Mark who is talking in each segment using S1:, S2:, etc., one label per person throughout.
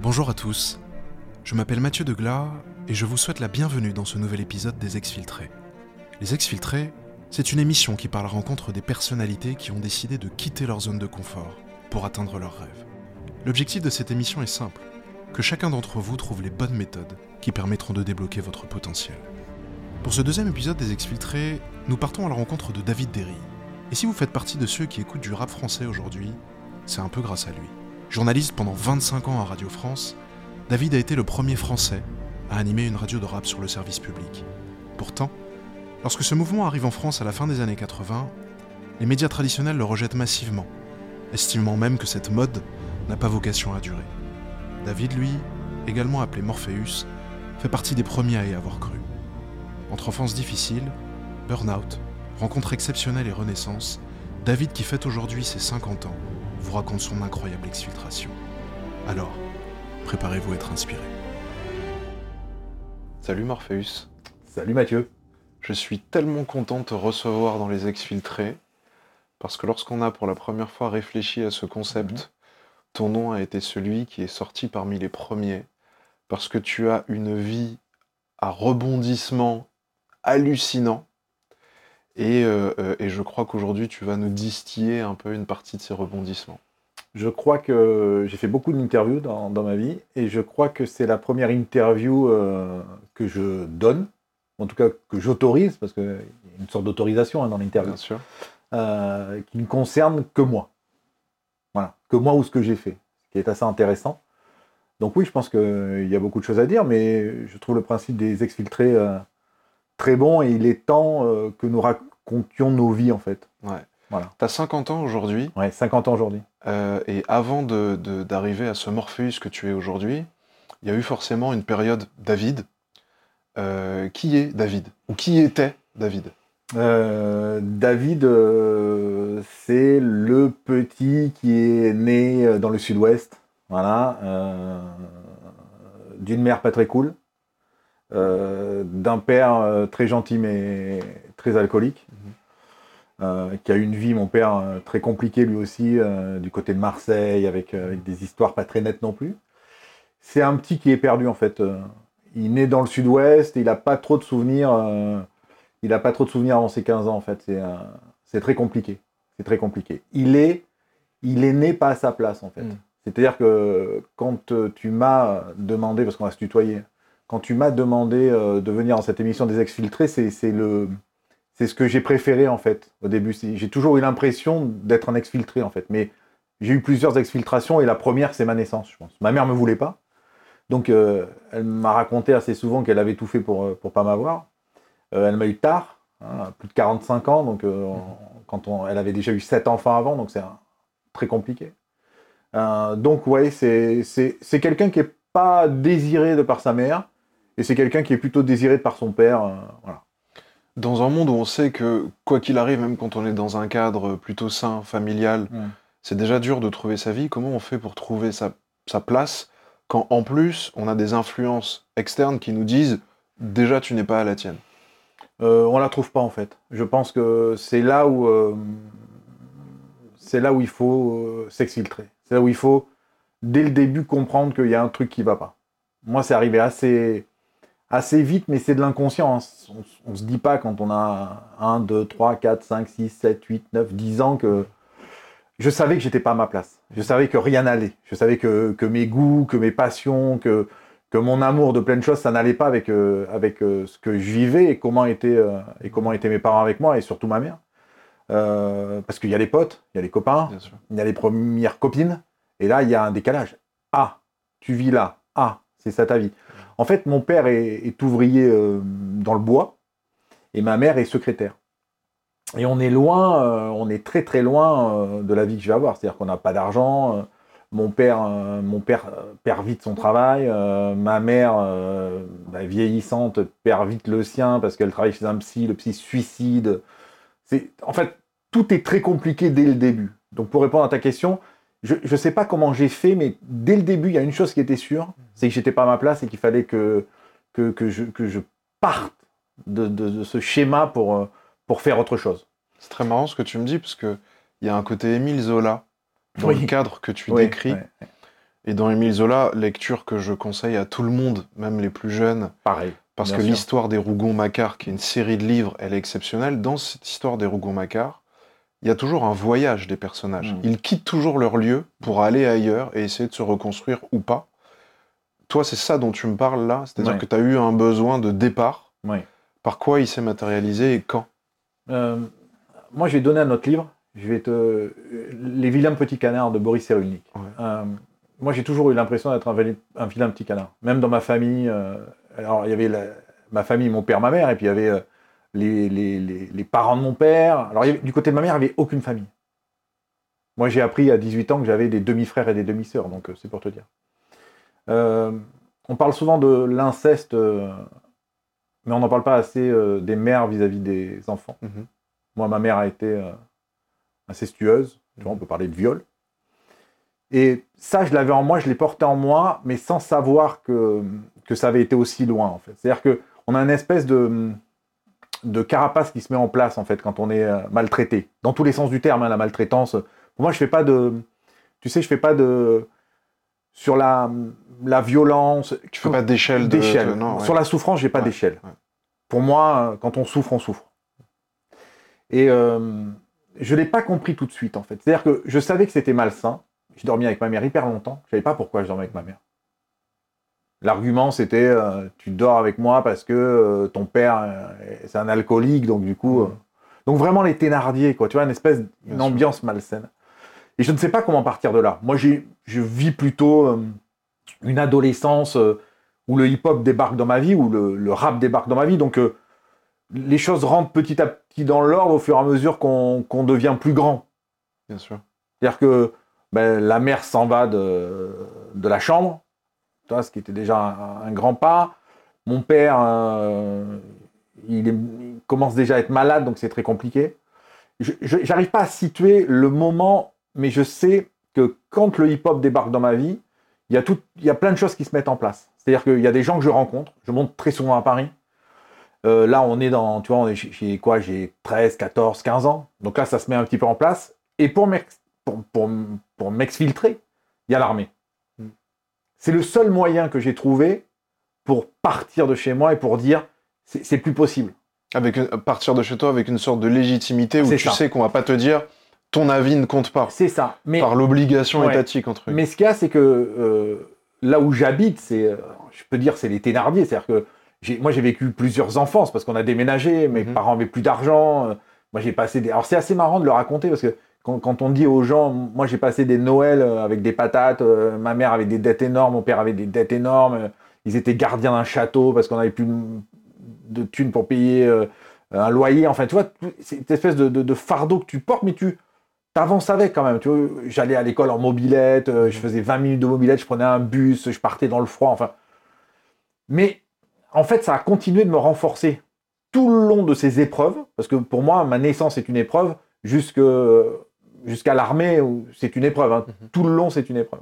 S1: Bonjour à tous, je m'appelle Mathieu Deglas et je vous souhaite la bienvenue dans ce nouvel épisode des Exfiltrés. Les Exfiltrés, c'est une émission qui part à rencontre des personnalités qui ont décidé de quitter leur zone de confort pour atteindre leurs rêves. L'objectif de cette émission est simple, que chacun d'entre vous trouve les bonnes méthodes qui permettront de débloquer votre potentiel. Pour ce deuxième épisode des Exfiltrés, nous partons à la rencontre de David Derry. Et si vous faites partie de ceux qui écoutent du rap français aujourd'hui, c'est un peu grâce à lui. Journaliste pendant 25 ans à Radio France, David a été le premier Français à animer une radio de rap sur le service public. Pourtant, lorsque ce mouvement arrive en France à la fin des années 80, les médias traditionnels le rejettent massivement, estimant même que cette mode n'a pas vocation à durer. David, lui, également appelé Morpheus, fait partie des premiers à y avoir cru. Entre enfance difficile, burn-out, rencontre exceptionnelle et renaissance, David, qui fête aujourd'hui ses 50 ans, vous raconte son incroyable exfiltration. Alors, préparez-vous à être inspiré. Salut Morpheus.
S2: Salut Mathieu.
S1: Je suis tellement content de te recevoir dans les exfiltrés, parce que lorsqu'on a pour la première fois réfléchi à ce concept,
S2: Mhm.
S1: ton nom a été celui qui est sorti parmi les premiers, parce que tu as une vie à rebondissement hallucinant. Et, euh, euh, et je crois qu'aujourd'hui, tu vas nous distiller un peu une partie de ces rebondissements.
S2: Je crois que j'ai fait beaucoup d'interviews dans, dans ma vie et je crois que c'est la première interview euh, que je donne, en tout cas que j'autorise, parce qu'il y a une sorte d'autorisation hein, dans l'interview, euh, qui ne concerne que moi. Voilà, que moi ou ce que j'ai fait, ce qui est assez intéressant. Donc oui, je pense qu'il y a beaucoup de choses à dire, mais je trouve le principe des exfiltrés très bon et il est temps euh, que nous racontions nos vies en fait.
S1: Ouais.
S2: Voilà.
S1: Tu as 50 ans aujourd'hui,
S2: Ouais, 50 ans aujourd'hui.
S1: euh, et avant de- de- d'arriver à ce Morpheus que tu es aujourd'hui, il y a eu forcément une période David. Euh, qui est David? Ou qui était David?
S2: David, c'est le petit qui est né dans le sud-ouest, voilà, d'une mère pas très cool, d'un père euh, très gentil mais très alcoolique, euh, qui a eu une vie, mon père, euh, très compliquée lui aussi, euh, du côté de Marseille, avec, euh, avec des histoires pas très nettes non plus. C'est un petit qui est perdu en fait. euh. il né dans le sud-ouest, il n'a pas trop de souvenirs. euh, il n'a pas trop de souvenirs avant ses 15 ans, en fait. C'est euh, très compliqué. C'est très compliqué. Il est, il est né pas à sa place, en fait.
S1: Mm.
S2: C'est-à-dire que quand euh, tu m'as demandé, parce qu'on va se tutoyer, quand tu m'as demandé euh, de venir dans cette émission des exfiltrés, c'est le, c'est ce que j'ai préféré, en fait, au début. J'ai toujours eu l'impression d'être un exfiltré, en fait. Mais j'ai eu plusieurs exfiltrations, et la première, c'est ma naissance, je pense. Ma mère me voulait pas. Donc, euh, elle m'a raconté assez souvent qu'elle avait tout fait pour, euh, pour pas m'avoir. Elle m'a eu tard, hein, plus de 45 ans, donc on- quand on, elle avait déjà eu 7 enfants avant, donc c'est très compliqué. Donc ouais, c'est quelqu'un qui est pas désiré de par sa mère, et c'est quelqu'un qui est plutôt désiré par son père. euh, voilà.
S1: Dans un monde où on sait que, quoi qu'il arrive, même quand on est dans un cadre plutôt sain, familial,
S2: Mm.
S1: c'est déjà dur de trouver sa vie. Comment on fait pour trouver sa, sa place quand, en plus, on a des influences externes qui nous disent déjà tu n'es pas à la tienne?
S2: Euh, on la trouve pas en fait. Je pense que c'est là où euh, c'est là où il faut euh, s'exfiltrer. C'est là où il faut dès le début comprendre qu'il y a un truc qui va pas. Moi, c'est arrivé assez assez vite, mais c'est de l'inconscient. hein. On, on se dit pas quand on a 1, 2, 3, 4, 5, 6, 7, 8, 9, 10 ans que je savais que j'étais pas à ma place. Je savais que rien n'allait. Je savais que, que mes goûts, que mes passions, que, que mon amour de plein de choses, ça n'allait pas avec, euh, avec euh, ce que je vivais et comment, étaient, euh, et comment étaient mes parents avec moi et surtout ma mère. Parce qu'il y a les potes, il y a les copains, il y a les premières copines, et là, il y a un décalage. Ah, tu vis là. Ah, c'est ça ta vie. En fait, mon père est, ouvrier euh, dans le bois, et ma mère est secrétaire. Et on est loin, euh, on est très très loin euh, de la vie que je vais avoir. C'est-à-dire qu'on n'a pas d'argent. mon père, mon père perd vite son travail. ma mère, bah, vieillissante, perd vite le sien parce qu'elle travaille chez un psy. Le psy suicide. C'est, en fait, tout est très compliqué dès le début. Donc, pour répondre à ta question, je ne sais pas comment j'ai fait, mais dès le début, il y a une chose qui était sûre, c'est que j'étais pas à ma place et qu'il fallait que, que, que, je, que je parte de, de- de ce schéma pour, euh, pour faire autre chose.
S1: C'est très marrant ce que tu me dis, parce qu'il y a un côté Émile Zola dans
S2: Oui.
S1: le cadre que tu
S2: Oui,
S1: décris. Et dans Émile Zola, lecture que je conseille à tout le monde, même les plus jeunes.
S2: Pareil.
S1: Parce que l'histoire des Rougon-Macquart, qui est une série de livres, elle est exceptionnelle. Dans cette histoire des Rougon-Macquart, il y a toujours un voyage des personnages.
S2: Mm.
S1: Ils quittent toujours leur lieu pour aller ailleurs et essayer de se reconstruire ou pas. Toi, c'est ça dont tu me parles là C'est-à-dire
S2: Ouais.
S1: que tu as eu un besoin de départ. Par quoi il s'est matérialisé et quand?
S2: Euh, moi, je vais donner un autre livre. Je vais te... Les vilains petits canards de Boris Cyrulnik.
S1: Ouais.
S2: Euh, moi, j'ai toujours eu l'impression d'être un, vilain petit canard. Même dans ma famille. euh, alors, il y avait la- ma famille, mon père, ma mère, et puis il y avait euh, les, les- les- les parents de mon père. Alors, il y avait- du côté de ma mère, il n'y avait aucune famille. Moi, j'ai appris à 18 ans que j'avais des demi-frères et des demi-sœurs, donc euh, c'est pour te dire. Euh, on parle souvent de l'inceste, euh, mais on n'en parle pas assez euh, des mères vis-à-vis des enfants.
S1: Mhm.
S2: Moi, ma mère a été incestueuse. Tu vois, on peut parler de viol. Et ça, je l'avais en moi, je l'ai porté en moi, mais sans savoir que, que ça avait été aussi loin, en fait. C'est-à-dire qu'on a une espèce de, de carapace qui se met en place, en fait, quand on est euh, maltraité. Dans tous les sens du terme, hein, la maltraitance. Pour moi, je fais pas de... Tu sais, je fais pas de... Sur la, la violence...
S1: Tu fais pas d'échelle ouais.
S2: Sur la souffrance, j'ai pas
S1: Ouais,
S2: d'échelle.
S1: ouais.
S2: Pour moi, quand on souffre, on souffre. Et euh, je l'ai pas compris tout de suite, en fait. C'est-à-dire que je savais que c'était malsain. J'ai dormi avec ma mère hyper longtemps. Je savais pas pourquoi je dormais avec ma mère. L'argument, c'était euh, tu dors avec moi parce que euh, ton père, euh, c'est un alcoolique, donc du coup. euh, donc vraiment les Thénardier, quoi. Tu vois, une espèce, une ambiance malsaine. Et je ne sais pas comment partir de là. Moi, j'ai, je vis plutôt une adolescence où le hip-hop débarque dans ma vie, où le, le rap débarque dans ma vie. Donc, les choses rentrent petit à petit dans l'ordre au fur et à mesure qu'on, qu'on devient plus grand.
S1: Bien sûr.
S2: C'est-à-dire que ben, la mère s'en va de, de la chambre, tu vois, ce qui était déjà un, grand pas. Mon père, euh, il, commence déjà à être malade, donc c'est très compliqué. Je n'arrive pas à situer le moment, mais je sais que quand le hip-hop débarque dans ma vie, il y, a tout, il y a plein de choses qui se mettent en place. C'est-à-dire qu'il y a des gens que je rencontre, je monte très souvent à Paris. Euh, là, on est dans, tu vois, on est, j'ai quoi? J'ai 13, 14, 15 ans. Donc là, ça se met un petit peu en place. Et pour m'exfiltrer, il y a l'armée. C'est le seul moyen que j'ai trouvé pour partir de chez moi et pour dire c'est plus possible.
S1: Avec une- partir de chez toi avec une sorte de légitimité où tu
S2: ça.
S1: sais qu'on va pas te dire ton avis ne compte pas.
S2: C'est ça. Mais,
S1: Par l'obligation
S2: Ouais.
S1: étatique, entre
S2: mais ce qu'il y a, c'est que euh, là où j'habite, c'est, euh, je peux dire, c'est les Thénardier. C'est-à-dire que moi, j'ai vécu plusieurs enfances parce qu'on a déménagé, mes
S1: Mhm.
S2: parents avaient plus d'argent. euh, moi, j'ai passé des. Alors, c'est assez marrant de le raconter parce que quand, quand on dit aux gens, moi, j'ai passé des Noëls euh, avec des patates, euh, ma mère avait des dettes énormes, mon père avait des dettes énormes, euh, ils étaient gardiens d'un château parce qu'on n'avait plus de, thunes pour payer euh, un loyer. Enfin, tu vois, cette espèce de, de- de fardeau que tu portes, mais tu t'avances avec quand même. Tu vois, j'allais à l'école en mobilette, je faisais 20 minutes de mobilette, je prenais un bus, je partais dans le froid, enfin. Mais en fait, ça a continué de me renforcer tout le long de ces épreuves, parce que pour moi, ma naissance est une épreuve, jusque- jusqu'à l'armée, où c'est une épreuve. hein.
S1: Mhm.
S2: Tout le long, c'est une épreuve.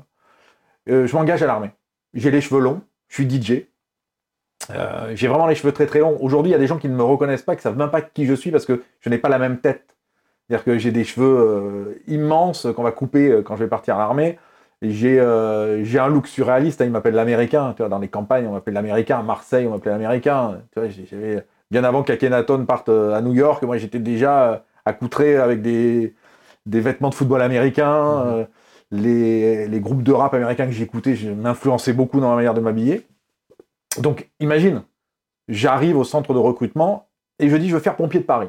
S2: Euh, je m'engage à l'armée. J'ai les cheveux longs, je suis DJ. Euh, j'ai vraiment les cheveux très très longs. Aujourd'hui, il y a des gens qui ne me reconnaissent pas, qui savent même pas qui je suis parce que je n'ai pas la même tête. C'est-à-dire que j'ai des cheveux euh, immenses qu'on va couper quand je vais partir à l'armée. J'ai un look surréaliste, hein, ils m'appellent l'américain. Dans les campagnes, on m'appelle l'américain. À Marseille, on m'appelait l'américain. Bien avant qu'Akhenaton parte à New York, moi j'étais déjà accoutré avec des, des vêtements de football américain.
S1: Mhm.
S2: euh, les, les groupes de rap américains que j'écoutais je- m'influençaient beaucoup dans ma manière de m'habiller. Donc, imagine, j'arrive au centre de recrutement et je dis, je veux faire pompier de Paris.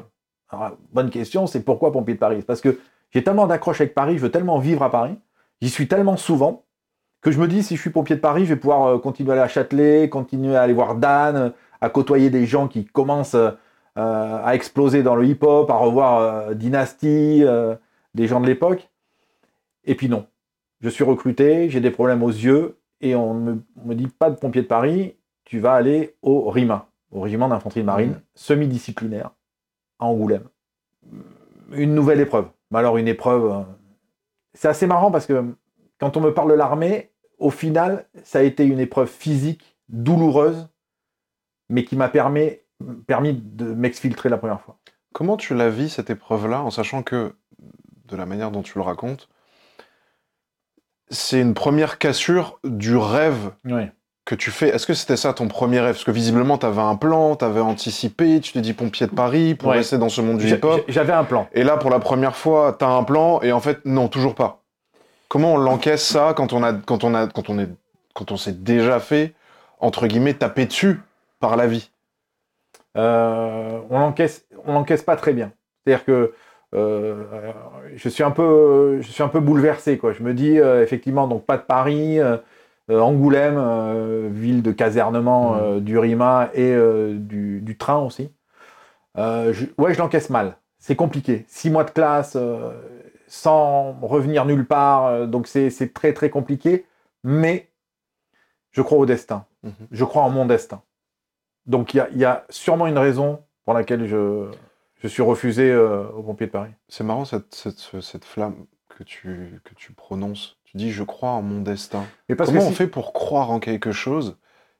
S2: Alors, bonne question, c'est pourquoi pompier de Paris? Parce que j'ai tellement d'accroche avec Paris, je veux tellement vivre à Paris, j'y suis tellement souvent, que je me dis, si je suis pompier de Paris, je vais pouvoir euh, continuer à aller à Châtelet, continuer à aller voir Dan, euh, à côtoyer des gens qui commencent euh, à exploser dans le hip-hop, à revoir euh, Dynasty, des gens de l'époque. Et puis non, je suis recruté, j'ai des problèmes aux yeux, et on me, on me dit pas de pompier de Paris, tu vas aller au RIMA, au régiment d'infanterie de marine,
S1: Mhm.
S2: semi-disciplinaire, à Angoulême. Une nouvelle épreuve. Mais alors une épreuve, euh, c'est assez marrant parce que quand on me parle de l'armée, au final, ça a été une épreuve physique douloureuse, mais qui m'a permis, permis de m'exfiltrer la première fois.
S1: Comment tu la vis cette épreuve-là, en sachant que, de la manière dont tu le racontes, c'est une première cassure du rêve que tu fais. Est-ce que c'était ça ton premier rêve? Parce que visiblement, tu avais un plan, tu avais anticipé, tu t'es dit pompier de Paris pour
S2: Ouais.
S1: rester dans ce monde du hip-hop.
S2: J'avais un plan.
S1: Et là, pour la première fois, tu as un plan et en fait, non, toujours pas. Comment on l'encaisse ça quand on a, quand on a, quand on est, quand on s'est déjà fait entre guillemets taper dessus par la vie?
S2: Euh, on l'encaisse, on l'encaisse pas très bien. C'est-à-dire que je suis un peu, je suis un peu bouleversé quoi. Je me dis euh, effectivement donc pas de Paris, euh, euh, Angoulême, euh, ville de casernement euh, du RIMA et euh, du, du train aussi. Euh, je, ouais, je l'encaisse mal. C'est compliqué. Six mois de classe euh, sans revenir nulle part, euh, donc c'est très très compliqué. Mais je crois au destin.
S1: Mhm.
S2: Je crois en mon destin. Donc il y a, il y a sûrement une raison pour laquelle je, je suis refusé euh, aux pompiers de Paris.
S1: C'est marrant cette, cette, ce- cette flamme que tu, que tu prononces. Tu dis je crois en mon destin.
S2: Mais parce
S1: Comment
S2: que
S1: on
S2: si-
S1: fait pour croire en quelque chose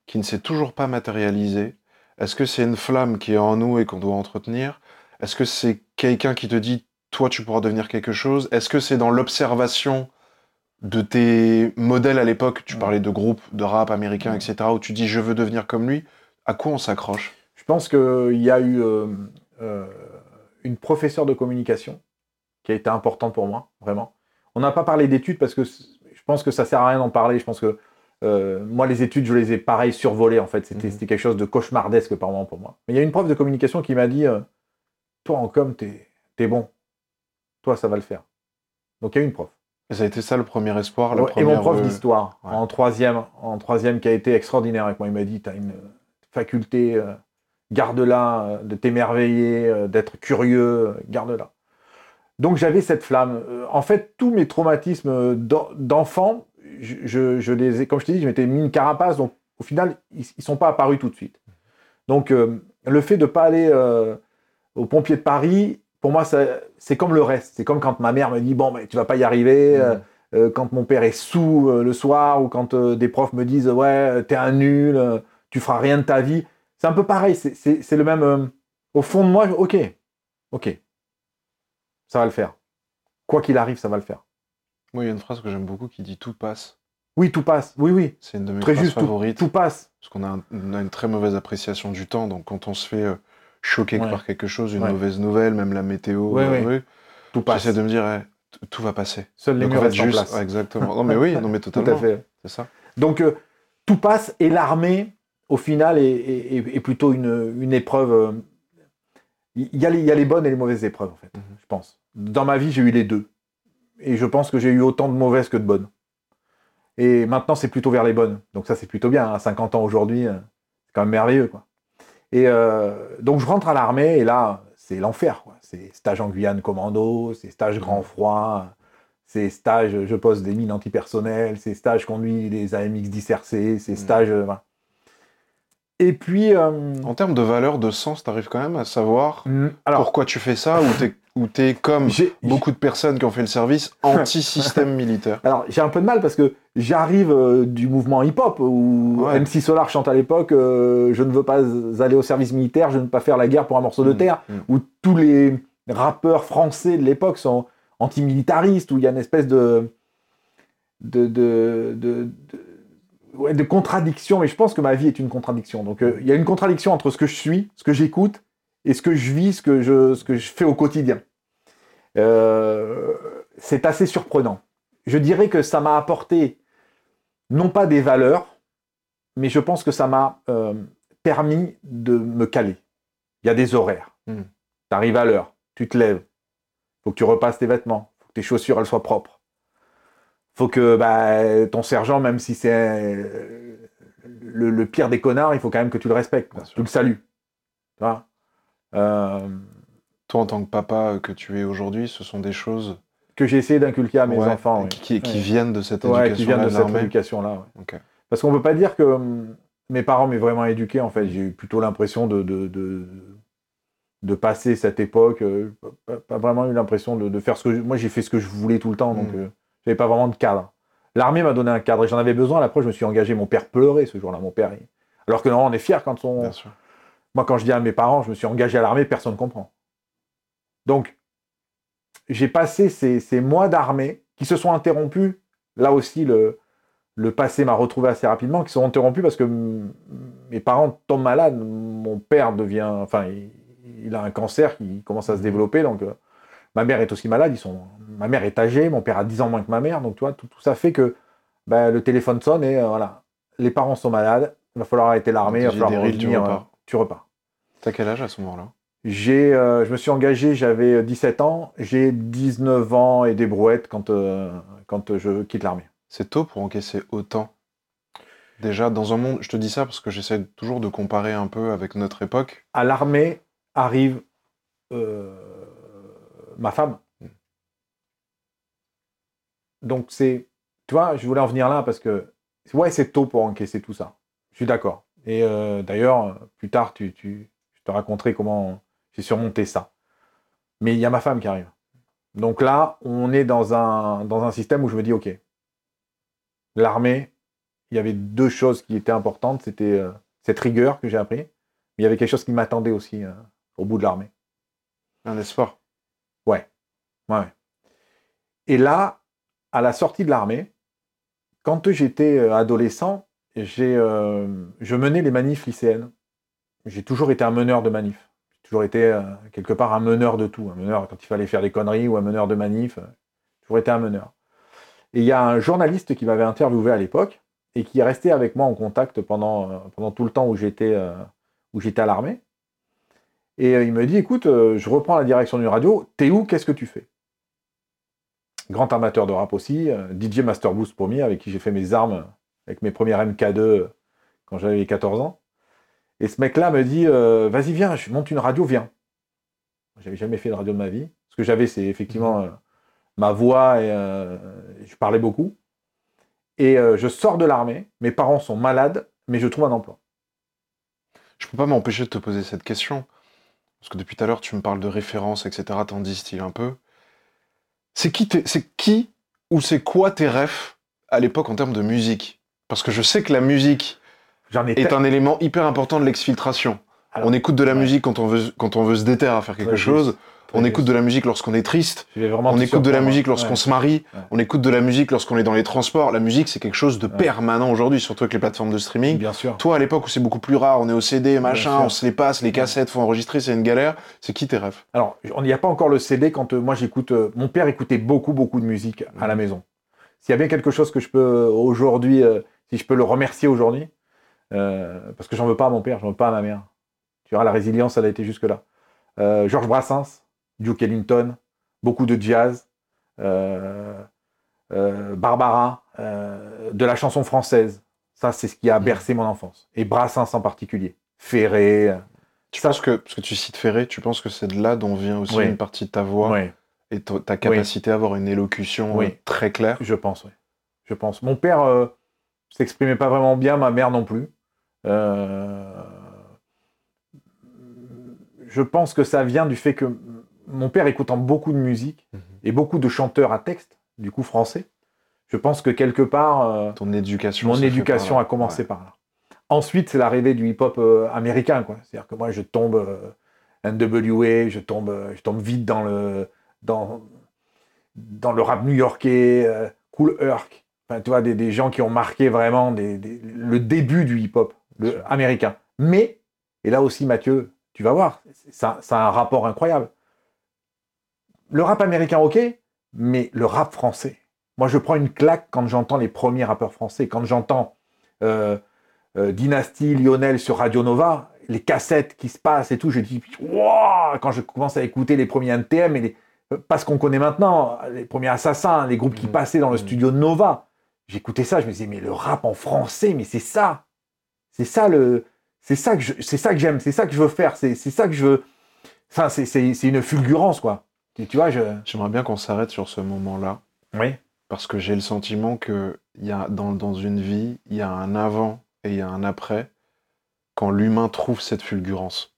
S1: qui ne s'est toujours pas matérialisé? Est-ce que c'est une flamme qui est en nous et qu'on doit entretenir? Est-ce que c'est quelqu'un qui te dit toi tu pourras devenir quelque chose? Est-ce que c'est dans l'observation de tes modèles à l'époque? Tu
S2: Ouais.
S1: parlais de groupes de rap américains,
S2: Ouais.
S1: etc. Où tu dis je veux devenir comme lui. À quoi on s'accroche?
S2: Je pense qu'il y a eu euh, euh, une professeure de communication qui a été importante pour moi, vraiment. On n'a pas parlé d'études parce que je pense que ça sert à rien d'en parler. Je pense que euh, moi, les études, je les ai pareil survolées en fait. C'était
S1: Mhm.
S2: c'était quelque chose de cauchemardesque par moment pour moi. Mais il y a une prof de communication qui m'a dit euh, Toi, en com, t'es es bon. Toi, ça va le faire. Donc il y a eu une prof.
S1: Et ça a été ça le premier espoir, la
S2: Ouais, et mon prof d'histoire
S1: ouais.
S2: en troisième, en troisième qui a été extraordinaire avec moi. Il m'a dit "T'as une faculté, euh, garde-la, euh, de t'émerveiller, euh, d'être curieux, euh, garde-la." Donc j'avais cette flamme. En fait, tous mes traumatismes d'en- d'enfant, je, les ai, comme je t'ai dit, je m'étais mis une carapace. Donc au final, ils, ils sont pas apparus tout de suite. Donc euh, le fait de pas aller euh, aux pompiers de Paris, pour moi, c'est comme le reste. C'est comme quand ma mère me dit bon, mais tu vas pas y arriver.
S1: Mhm.
S2: euh, quand mon père est sous le soir ou quand des profs me disent ouais t'es un nul, tu feras rien de ta vie. C'est un peu pareil, c'est- le même. euh, au fond de moi, ok, ok, ça va le faire. Quoi qu'il arrive, ça va le faire.
S1: Moi, il y a une phrase que j'aime beaucoup qui dit tout passe.
S2: Oui, tout passe. Oui, oui,
S1: C'est une de mes
S2: très
S1: phrases
S2: juste. Tout,
S1: favorites.
S2: tout passe.
S1: Parce qu'on a, un- on a une très mauvaise appréciation du temps. Donc, quand on se fait euh, choquer
S2: Ouais.
S1: par quelque chose, une
S2: Ouais.
S1: mauvaise nouvelle, même la météo,
S2: Ouais,
S1: euh,
S2: ouais.
S1: oui,
S2: Tout passe.
S1: j'essaie de me dire, eh, tout va passer.
S2: Seuls les
S1: Donc,
S2: murs
S1: en juste,
S2: place.
S1: ouais, exactement. Non, mais oui, non, mais
S2: Tout
S1: totalement.
S2: à fait.
S1: C'est ça.
S2: Donc euh, tout passe et l'armée, au final, est, est- est- est plutôt une, une épreuve. euh, Il y, a les- il y a les bonnes et les mauvaises épreuves, en fait,
S1: Mhm.
S2: je pense. Dans ma vie, j'ai eu les deux. Et je pense que j'ai eu autant de mauvaises que de bonnes. Et maintenant, c'est plutôt vers les bonnes. Donc ça, c'est plutôt bien. À 50 ans aujourd'hui, euh, c'est quand même merveilleux. Quoi. Et euh, donc je rentre à l'armée et là, c'est l'enfer. quoi. C'est stage en Guyane commando, c'est stage grand froid, c'est stage je pose des mines antipersonnelles, c'est stage conduit des AMX 10 RC, c'est
S1: Mhm.
S2: stage... voilà. Et puis... euh,
S1: En termes de valeur, de sens, tu arrives quand même à savoir
S2: mm, alors,
S1: pourquoi tu fais ça ou t'es, comme beaucoup de personnes qui ont fait le service anti-système militaire.
S2: Alors, j'ai un peu de mal parce que j'arrive euh, du mouvement hip-hop où
S1: Ouais.
S2: MC Solar chante à l'époque euh, Je ne veux pas aller au service militaire, je ne veux pas faire la guerre pour un morceau de
S1: Mm,
S2: terre,
S1: mm.
S2: où tous les rappeurs français de l'époque sont antimilitaristes, où il y a une espèce de. de. de, de, de- ouais, de contradiction, mais je pense que ma vie est une contradiction. Donc, euh, il y a une contradiction entre ce que je suis, ce que j'écoute, et ce que je vis, ce que je, ce que je fais au quotidien. Euh, c'est assez surprenant je dirais que ça m'a apporté non pas des valeurs, mais je pense que ça m'a euh, permis de me caler. Il y a des horaires.
S1: Mm.
S2: Tu arrives à l'heure, tu te lèves, faut que tu repasses tes vêtements, faut que tes chaussures elles soient propres. Faut que bah, ton sergent, même si c'est euh, le, le pire des connards, il faut quand même que tu le respectes, quoi. Tu le salues. Tu vois? Euh,
S1: Toi, en tant que papa euh, que tu es aujourd'hui, ce sont des choses
S2: que j'ai essayé d'inculquer à mes
S1: ouais,
S2: enfants.
S1: qui, qui- qui
S2: Ouais.
S1: viennent de cette
S2: Ouais, qui viennent
S1: éducation-là
S2: de cette. Parce qu'on ne peut pas dire que hum, mes parents m'aient vraiment éduqué, en fait. J'ai eu plutôt l'impression de, de, de, de passer cette époque. pas, pas vraiment eu l'impression de, de faire ce que... je- Moi, j'ai fait ce que je voulais tout le temps, donc
S1: Mm.
S2: euh, j'avais pas vraiment de cadre. L'armée m'a donné un cadre et j'en avais besoin. Après, je me suis engagé. Mon père pleurait ce jour-là, mon père. il- Alors que non, on est fiers quand on...
S1: Bien sûr.
S2: Moi, quand je dis à mes parents, je me suis engagé à l'armée, personne ne comprend. Donc, j'ai passé ces, ces mois d'armée qui se sont interrompus là aussi, le, le passé m'a retrouvé assez rapidement, qui sont interrompus parce que mes parents tombent malades. Mon père devient, enfin, il, il a un cancer qui commence à se développer, donc euh, ma mère est aussi malade. Ils sont, ma mère est âgée, mon père a 10 ans moins que ma mère, donc tu vois, tout, tout ça fait que ben, le téléphone sonne et euh, voilà, les parents sont malades, il va falloir arrêter l'armée, il va falloir
S1: dérilles, tu
S2: revenir,
S1: repars.
S2: euh, tu repars.
S1: T'as quel âge à ce moment-là?
S2: J'ai, euh, je me suis engagé, j'avais 17 ans, j'ai 19 ans et des brouettes quand, quand je quitte l'armée.
S1: C'est tôt pour encaisser autant? Déjà, dans un monde, je te dis ça parce que j'essaie toujours de comparer un peu avec notre époque.
S2: À l'armée arrive euh, ma femme. Donc c'est, tu vois, je voulais en venir là parce que, ouais, c'est tôt pour encaisser tout ça. Je suis d'accord. Et euh, d'ailleurs, plus tard, tu, je te raconterai comment j'ai surmonté ça. Mais il y a ma femme qui arrive. Donc là, on est dans un, dans un système où je me dis, OK, l'armée, il y avait deux choses qui étaient importantes. C'était euh, cette rigueur que j'ai appris, mais il y avait quelque chose qui m'attendait aussi euh, au bout de l'armée.
S1: Un espoir.
S2: Ouais. Et là, à la sortie de l'armée, quand j'étais euh, adolescent, j'ai, euh, je menais les manifs lycéennes. J'ai toujours été un meneur de manifs. J'ai toujours été euh, quelque part un meneur de tout. Un meneur quand il fallait faire des conneries ou un meneur de manifs. euh, J'ai toujours été un meneur. Et il y a un journaliste qui m'avait interviewé à l'époque et qui est resté avec moi en contact pendant, pendant tout le temps où j'étais, où j'étais à l'armée. Et il me dit, écoute, je reprends la direction d'une radio, t'es où, qu'est-ce que tu fais? Grand amateur de rap aussi, euh, DJ Master Boost premier, avec qui j'ai fait mes armes avec mes premières MK2 euh, quand j'avais 14 ans. Et ce mec-là me dit, euh, vas-y, viens, je monte une radio, viens. J'avais jamais fait de radio de ma vie. Ce que j'avais, c'est effectivement euh, ma voix et euh, je parlais beaucoup. Et je sors de l'armée, mes parents sont malades, mais je trouve un emploi.
S1: Je peux pas m'empêcher de te poser cette question. Parce que depuis tout à l'heure, tu me parles de références, etc. T'en distilles un peu. C'est qui, c'est qui ou c'est quoi tes rêves à l'époque en termes de musique? Parce que je sais que la musique
S2: ai
S1: est un élément hyper important de l'exfiltration. On écoute de la
S2: ouais.
S1: musique quand on veut, quand on veut se déterrer à faire quelque chose. On écoute de la musique lorsqu'on est triste. On
S2: te
S1: écoute de la musique lorsqu'on se marie. On écoute de la musique lorsqu'on est dans les transports. La musique, c'est quelque chose de permanent aujourd'hui, surtout avec les plateformes de streaming.
S2: Bien sûr.
S1: Toi, à l'époque où c'est beaucoup plus rare, on est au CD, machin, on se les passe, les cassettes, faut enregistrer, c'est une galère. C'est qui tes rêves?
S2: Alors, on n'y a pas encore le CD quand euh, moi j'écoute. euh, mon père écoutait beaucoup, beaucoup de musique à la maison. S'il y a bien quelque chose que je peux euh, aujourd'hui, euh, si je peux le remercier aujourd'hui, euh, parce que j'en veux pas à mon père, j'en veux pas à ma mère. Tu vois, la résilience, elle a été jusque-là. Euh, Georges Brassens, Duke Ellington, beaucoup de jazz, euh, euh, Barbara, euh, de la chanson française. Ça, c'est ce qui a bercé mon enfance. Et Brassens en particulier. Ferré.
S1: Tu penses que, parce que tu cites Ferré, tu penses que c'est de là dont vient aussi
S2: Oui.
S1: une partie de ta voix et ta capacité à avoir une élocution très claire?
S2: Je pense, oui. Je pense. Mon père euh, s'exprimait pas vraiment bien, ma mère non plus. Euh, Je pense que ça vient du fait que mon père écoutant beaucoup de musique
S1: Mhm.
S2: et beaucoup de chanteurs à texte, du coup français, je pense que quelque part, euh,
S1: Ton éducation.
S2: mon éducation a commencé
S1: Ouais.
S2: par là. Ensuite, c'est l'arrivée du hip-hop euh, américain, quoi. C'est-à-dire que moi, je tombe euh, NWA, je tombe, je tombe vite dans le, dans, dans le rap new-yorkais, Cool Herc. Enfin, tu vois, des, des gens qui ont marqué vraiment des- des- le début du hip-hop américain. Mais, et là aussi, Mathieu, tu vas voir, ça, ça a un rapport incroyable. Le rap américain, ok, mais le rap français. Moi, je prends une claque quand j'entends les premiers rappeurs français, quand j'entends euh, euh, Dynasty, Lionel sur Radio Nova, les cassettes qui se passent et tout, je dis, waouh, quand je commence à écouter les premiers NTM et les, euh, pas ce qu'on connaît maintenant, les premiers assassins, les groupes qui
S1: Mhm.
S2: passaient dans le
S1: Mhm.
S2: studio de Nova, j'écoutais ça, je me disais, mais le rap en français, mais c'est ça, c'est ça le, c'est ça que je- c'est ça que j'aime, c'est ça que je veux faire, c'est ça que je veux, enfin, c'est une fulgurance, quoi. Tu, tu vois, je.
S1: J'aimerais bien qu'on s'arrête sur ce moment-là.
S2: Oui.
S1: Parce que j'ai le sentiment que y a, dans, dans une vie, il y a un avant et il y a un après quand l'humain trouve cette fulgurance.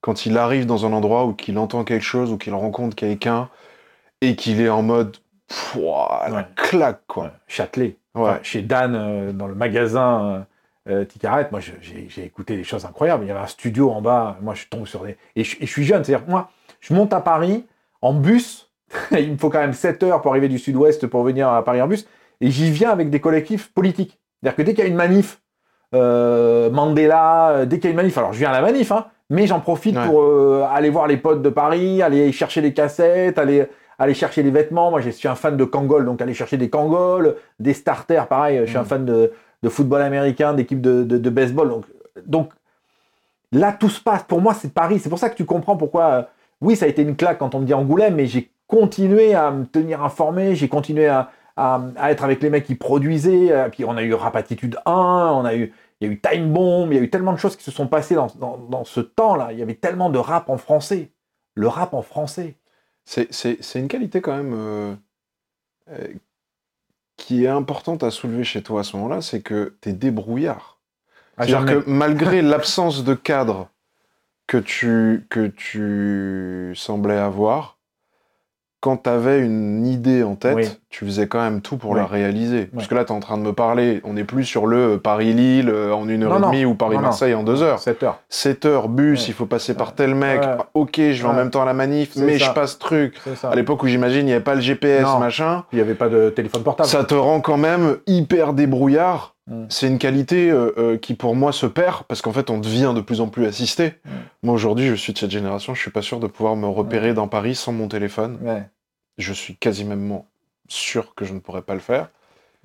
S1: Quand il arrive dans un endroit où qu'il entend quelque chose ou qu'il rencontre quelqu'un et qu'il est en mode Pouah, la
S2: Ouais.
S1: claque quoi.
S2: Châtelet.
S1: Ouais.
S2: Enfin, chez Dan, euh, dans le magasin euh, euh, Ticaret, moi, je- j'ai j'ai écouté des choses incroyables. Il y avait un studio en bas. Moi, je tombe sur des. Et je, et je suis jeune. C'est-à-dire, moi, je monte à Paris en bus. Il me faut quand même 7 heures pour arriver du sud-ouest pour venir à Paris en bus. et j'y viens avec des collectifs politiques. C'est-à-dire que dès qu'il y a une manif, euh, Mandela, euh, dès qu'il y a une manif, alors je viens à la manif, hein, mais j'en profite
S1: Ouais.
S2: pour euh, aller voir les potes de Paris, aller chercher les cassettes, aller, aller chercher les vêtements. Moi, je suis un fan de Kangol, donc aller chercher des Kangols, des starters, pareil. Je suis un
S1: Mm.
S2: fan de, de football américain, d'équipe de, de, de baseball. Donc, donc là, tout se passe. Pour moi, c'est Paris. C'est pour ça que tu comprends pourquoi. Oui, ça a été une claque quand on me dit Angoulême, mais j'ai continué à me tenir informé. J'ai continué à, à, à être avec les mecs qui produisaient. euh, Puis on a eu Rap Attitude 1, on a eu, il y a eu Time Bomb, il y a eu tellement de choses qui se sont passées dans, dans, dans ce temps-là. Il y avait tellement de rap en français. Le rap en français.
S1: C'est- une qualité quand même euh, euh, qui est importante à soulever chez toi à ce moment-là, c'est que tu es débrouillard.
S2: Ah,
S1: C'est-à-dire que malgré l'absence de cadre que tu, que tu semblais avoir, quand tu avais une idée en tête. Tu faisais quand même tout pour la réaliser. Parce que là, tu es en train de me parler, on n'est plus sur le Paris-Lille euh, en une heure
S2: Non,
S1: et
S2: non.
S1: demie ou Paris-Marseille en deux heures.
S2: 7 heures.
S1: 7 heures, bus,
S2: Ouais.
S1: il faut passer par tel mec. Ah, Ok, je vais en même temps à la manif, mais
S2: ça.
S1: je passe truc.
S2: C'est ça.
S1: À l'époque où j'imagine il n'y avait pas le GPS,
S2: Non.
S1: machin,
S2: Il n'y avait pas de téléphone portable.
S1: ça te rend quand même hyper débrouillard.
S2: Mm.
S1: C'est une qualité euh, euh, qui pour moi se perd parce qu'en fait on devient de plus en plus assisté.
S2: Mm.
S1: Moi aujourd'hui je suis de cette génération, je suis pas sûr de pouvoir me repérer dans Paris sans mon téléphone. Je suis quasiment sûr que je ne pourrais pas le faire.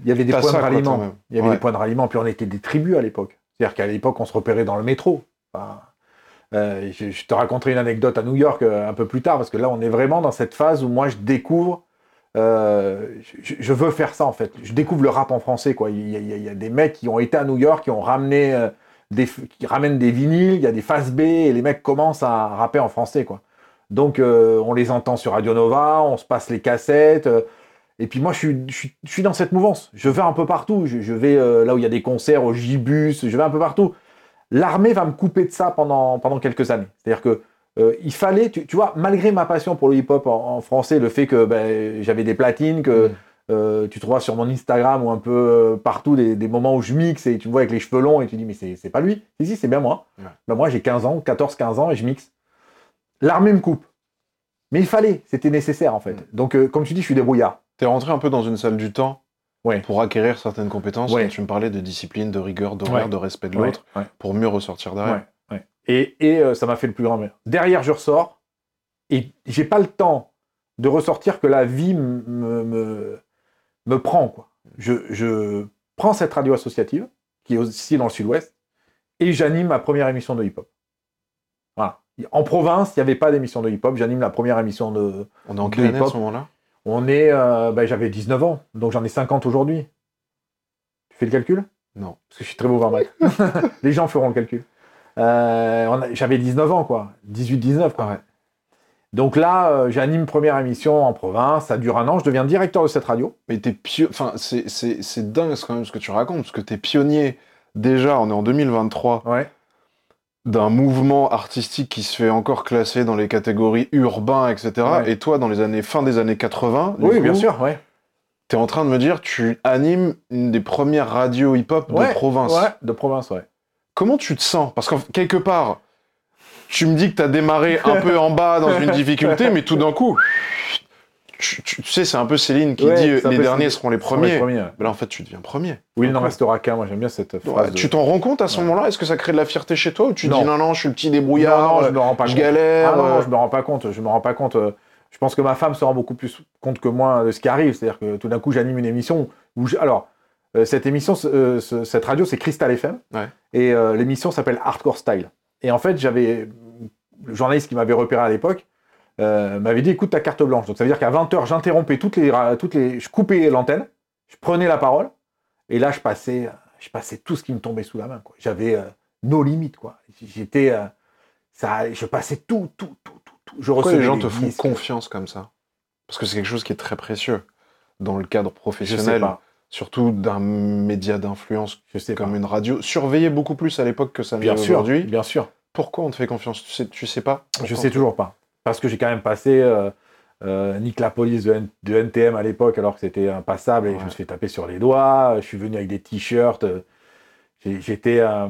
S2: Il y avait des points
S1: ça,
S2: de ralliement. Il y avait
S1: Ouais.
S2: des points de ralliement, puis on était des tribus à l'époque. C'est-à-dire qu'à l'époque, on se repérait dans le métro. Enfin, euh, je, je te raconterai une anecdote à New York euh, un peu plus tard, parce que là, on est vraiment dans cette phase où moi, je découvre. euh, je, je veux faire ça, en fait. Je découvre le rap en français, quoi. Il y a, il y a- des mecs qui ont été à New York, qui ont ramené. des, qui ramènent des vinyles, il y a des faces B, et les mecs commencent à rapper en français, quoi. Donc, on les entend sur Radio Nova, on se passe les cassettes. Et puis moi, je suis, je, suis, je suis dans cette mouvance. Je vais un peu partout. Je, je vais euh, là où il y a des concerts, au Gibus, je vais un peu partout. L'armée va me couper de ça pendant, pendant quelques années. C'est-à-dire que euh, il fallait, tu, tu vois, malgré ma passion pour le hip-hop en, en français, le fait que ben, j'avais des platines, que
S1: Mm.
S2: euh, tu trouves sur mon Instagram ou un peu partout des, des moments où je mixe et tu me vois avec les cheveux longs et tu dis mais c'est pas lui. Si, si, c'est bien moi. Ben, moi, j'ai 15 ans, 14-15 ans et je mixe. L'armée me coupe. Mais il fallait, c'était nécessaire en fait.
S1: Mm.
S2: Donc, comme tu dis, je suis débrouillard.
S1: T'es rentré un peu dans une salle du temps
S2: Ouais.
S1: pour acquérir certaines compétences.
S2: Ouais.
S1: Quand tu me parlais de discipline, de rigueur, d'horaire,
S2: Ouais.
S1: de respect de l'autre, pour mieux ressortir derrière.
S2: Et, et euh, ça m'a fait le plus grand bien. Derrière, je ressors et j'ai pas le temps de ressortir que la vie me, me, me prend. Quoi. Je, je prends cette radio associative, qui est aussi dans le sud-ouest, et j'anime ma première émission de hip-hop. Voilà. En province, il n'y avait pas d'émission de hip-hop. J'anime la première émission de.
S1: On est en quelle année à ce moment-là?
S2: On est. euh, ben, J'avais 19 ans, donc j'en ai 50 aujourd'hui. Tu fais le calcul?
S1: Non.
S2: Parce que je suis très mauvais en maths. Les gens feront le calcul. Euh, J'avais 19 ans, quoi. 18-19, quoi.
S1: Ouais.
S2: Donc là, euh, j'anime première émission en province, ça dure un an, je deviens directeur de cette radio.
S1: Mais t'es pio... Enfin, c'est- c'est c'est dingue quand même ce que tu racontes, parce que t'es pionnier, déjà, on est en 2023,
S2: Ouais.
S1: D'un mouvement artistique qui se fait encore classer dans les catégories urbains, etc.
S2: Ouais.
S1: Et toi, dans les années, fin des années 80, du
S2: Oui,
S1: coup,
S2: bien sûr, ouais.
S1: t'es en train de me dire, tu animes une des premières radios hip-hop
S2: Ouais,
S1: de province.
S2: Ouais, de province, ouais.
S1: Comment tu te sens? Parce que quelque part, tu me dis que t'as démarré un peu en bas dans une difficulté, mais tout d'un coup, tu, tu- tu sais, c'est un peu Céline qui
S2: Ouais,
S1: dit les derniers seront les premiers.
S2: les premiers, ouais.
S1: Mais là, en fait, tu deviens premier.
S2: Oui, il n'en
S1: Encore.
S2: restera qu'un, moi j'aime bien cette
S1: Ouais,
S2: phrase.
S1: Tu t'en rends compte à ce moment-là? Est-ce que ça crée de la fierté chez toi ou tu
S2: Non.
S1: dis non, non, je suis le petit
S2: Non,
S1: débrouillard,
S2: non, je
S1: euh,
S2: me rends pas
S1: je
S2: compte.
S1: galère
S2: Ah non,
S1: euh,
S2: je me rends pas compte, je me rends pas compte. euh, Je pense que ma femme se rend beaucoup plus compte que moi de ce qui arrive. C'est-à-dire que tout d'un coup, j'anime une émission où je- alors euh, cette émission, ce- euh, ce- cette radio, c'est Crystal FM, et euh, l'émission s'appelle Hardcore Style. Et en fait, j'avais le journaliste qui m'avait repéré à l'époque euh, m'avait dit écoute ta carte blanche. Donc ça veut dire qu'à 20h, j'interrompais toutes les, toutes les, je coupais l'antenne, je prenais la parole, et là, je passais, je passais tout ce qui me tombait sous la main. J'avais euh, nos limites, quoi. J'étais, euh, ça, je passais tout, tout, tout, tout, tout. Je
S1: Pourquoi les gens te font confiance comme ça? Parce que c'est quelque chose qui est très précieux dans le cadre professionnel, surtout d'un média d'influence
S2: sais
S1: comme
S2: pas.
S1: une radio, surveillée beaucoup plus à l'époque que ça ne l'est aujourd'hui.
S2: bien sûr.
S1: Pourquoi on te fait confiance? Tu sais, tu sais pas?
S2: Je sais toujours pas. Parce que j'ai quand même passé euh, euh, Nick la police de, N- de NTM à l'époque, alors que c'était impassable et je me suis fait taper sur les doigts. Je suis venu avec des t-shirts. euh, J'étais euh,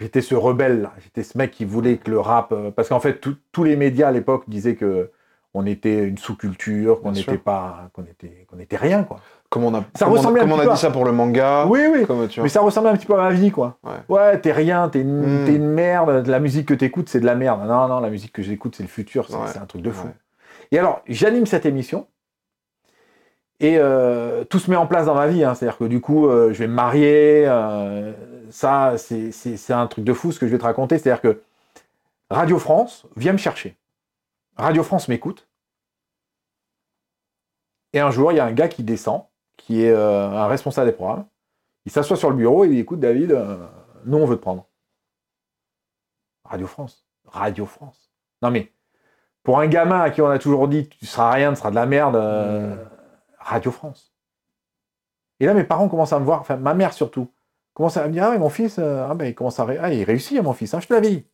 S2: j'étais ce rebelle, j'étais ce mec qui voulait que le rap. parce qu'en fait, tout- tous les médias à l'époque disaient que on était une sous-culture, qu'on n'était pas, qu'on était, qu'on était rien, quoi.
S1: Comme on a,
S2: Ça
S1: comme on a-
S2: ressemblait un
S1: comme on
S2: petit
S1: a
S2: peu
S1: dit
S2: à-
S1: ça pour le manga.
S2: Oui, oui.
S1: Comme, tu vois.
S2: Mais ça ressemble un petit peu à ma vie, quoi.
S1: Ouais.
S2: Ouais, t'es rien, t'es une,
S1: Mm.
S2: t'es une merde. La musique que t'écoutes, c'est de la merde. Non, non, la musique que j'écoute, c'est le futur. C'est
S1: Ouais.
S2: un truc de fou.
S1: Ouais.
S2: Et alors, j'anime cette émission. Et euh, tout se met en place dans ma vie. hein. C'est-à-dire que du coup, euh, je vais me marier. euh, ça, c'est un truc de fou ce que je vais te raconter. C'est-à-dire que Radio France vient me chercher. Radio France m'écoute. Et un jour, il y a un gars qui descend, qui est euh, un responsable des programmes. Il s'assoit sur le bureau et il dit Écoute, David, euh, nous, on veut te prendre. Radio France. Radio France. Non, mais pour un gamin à qui on a toujours dit Tu seras rien, tu seras de la merde, euh,
S1: Mm.
S2: Radio France. Et là, mes parents commencent à me voir, enfin, ma mère surtout, commence à me dire Ah, mais mon fils, euh, ah, ben, il commence à ré- ah, il réussit, mon fils, hein, je te l'avais dit.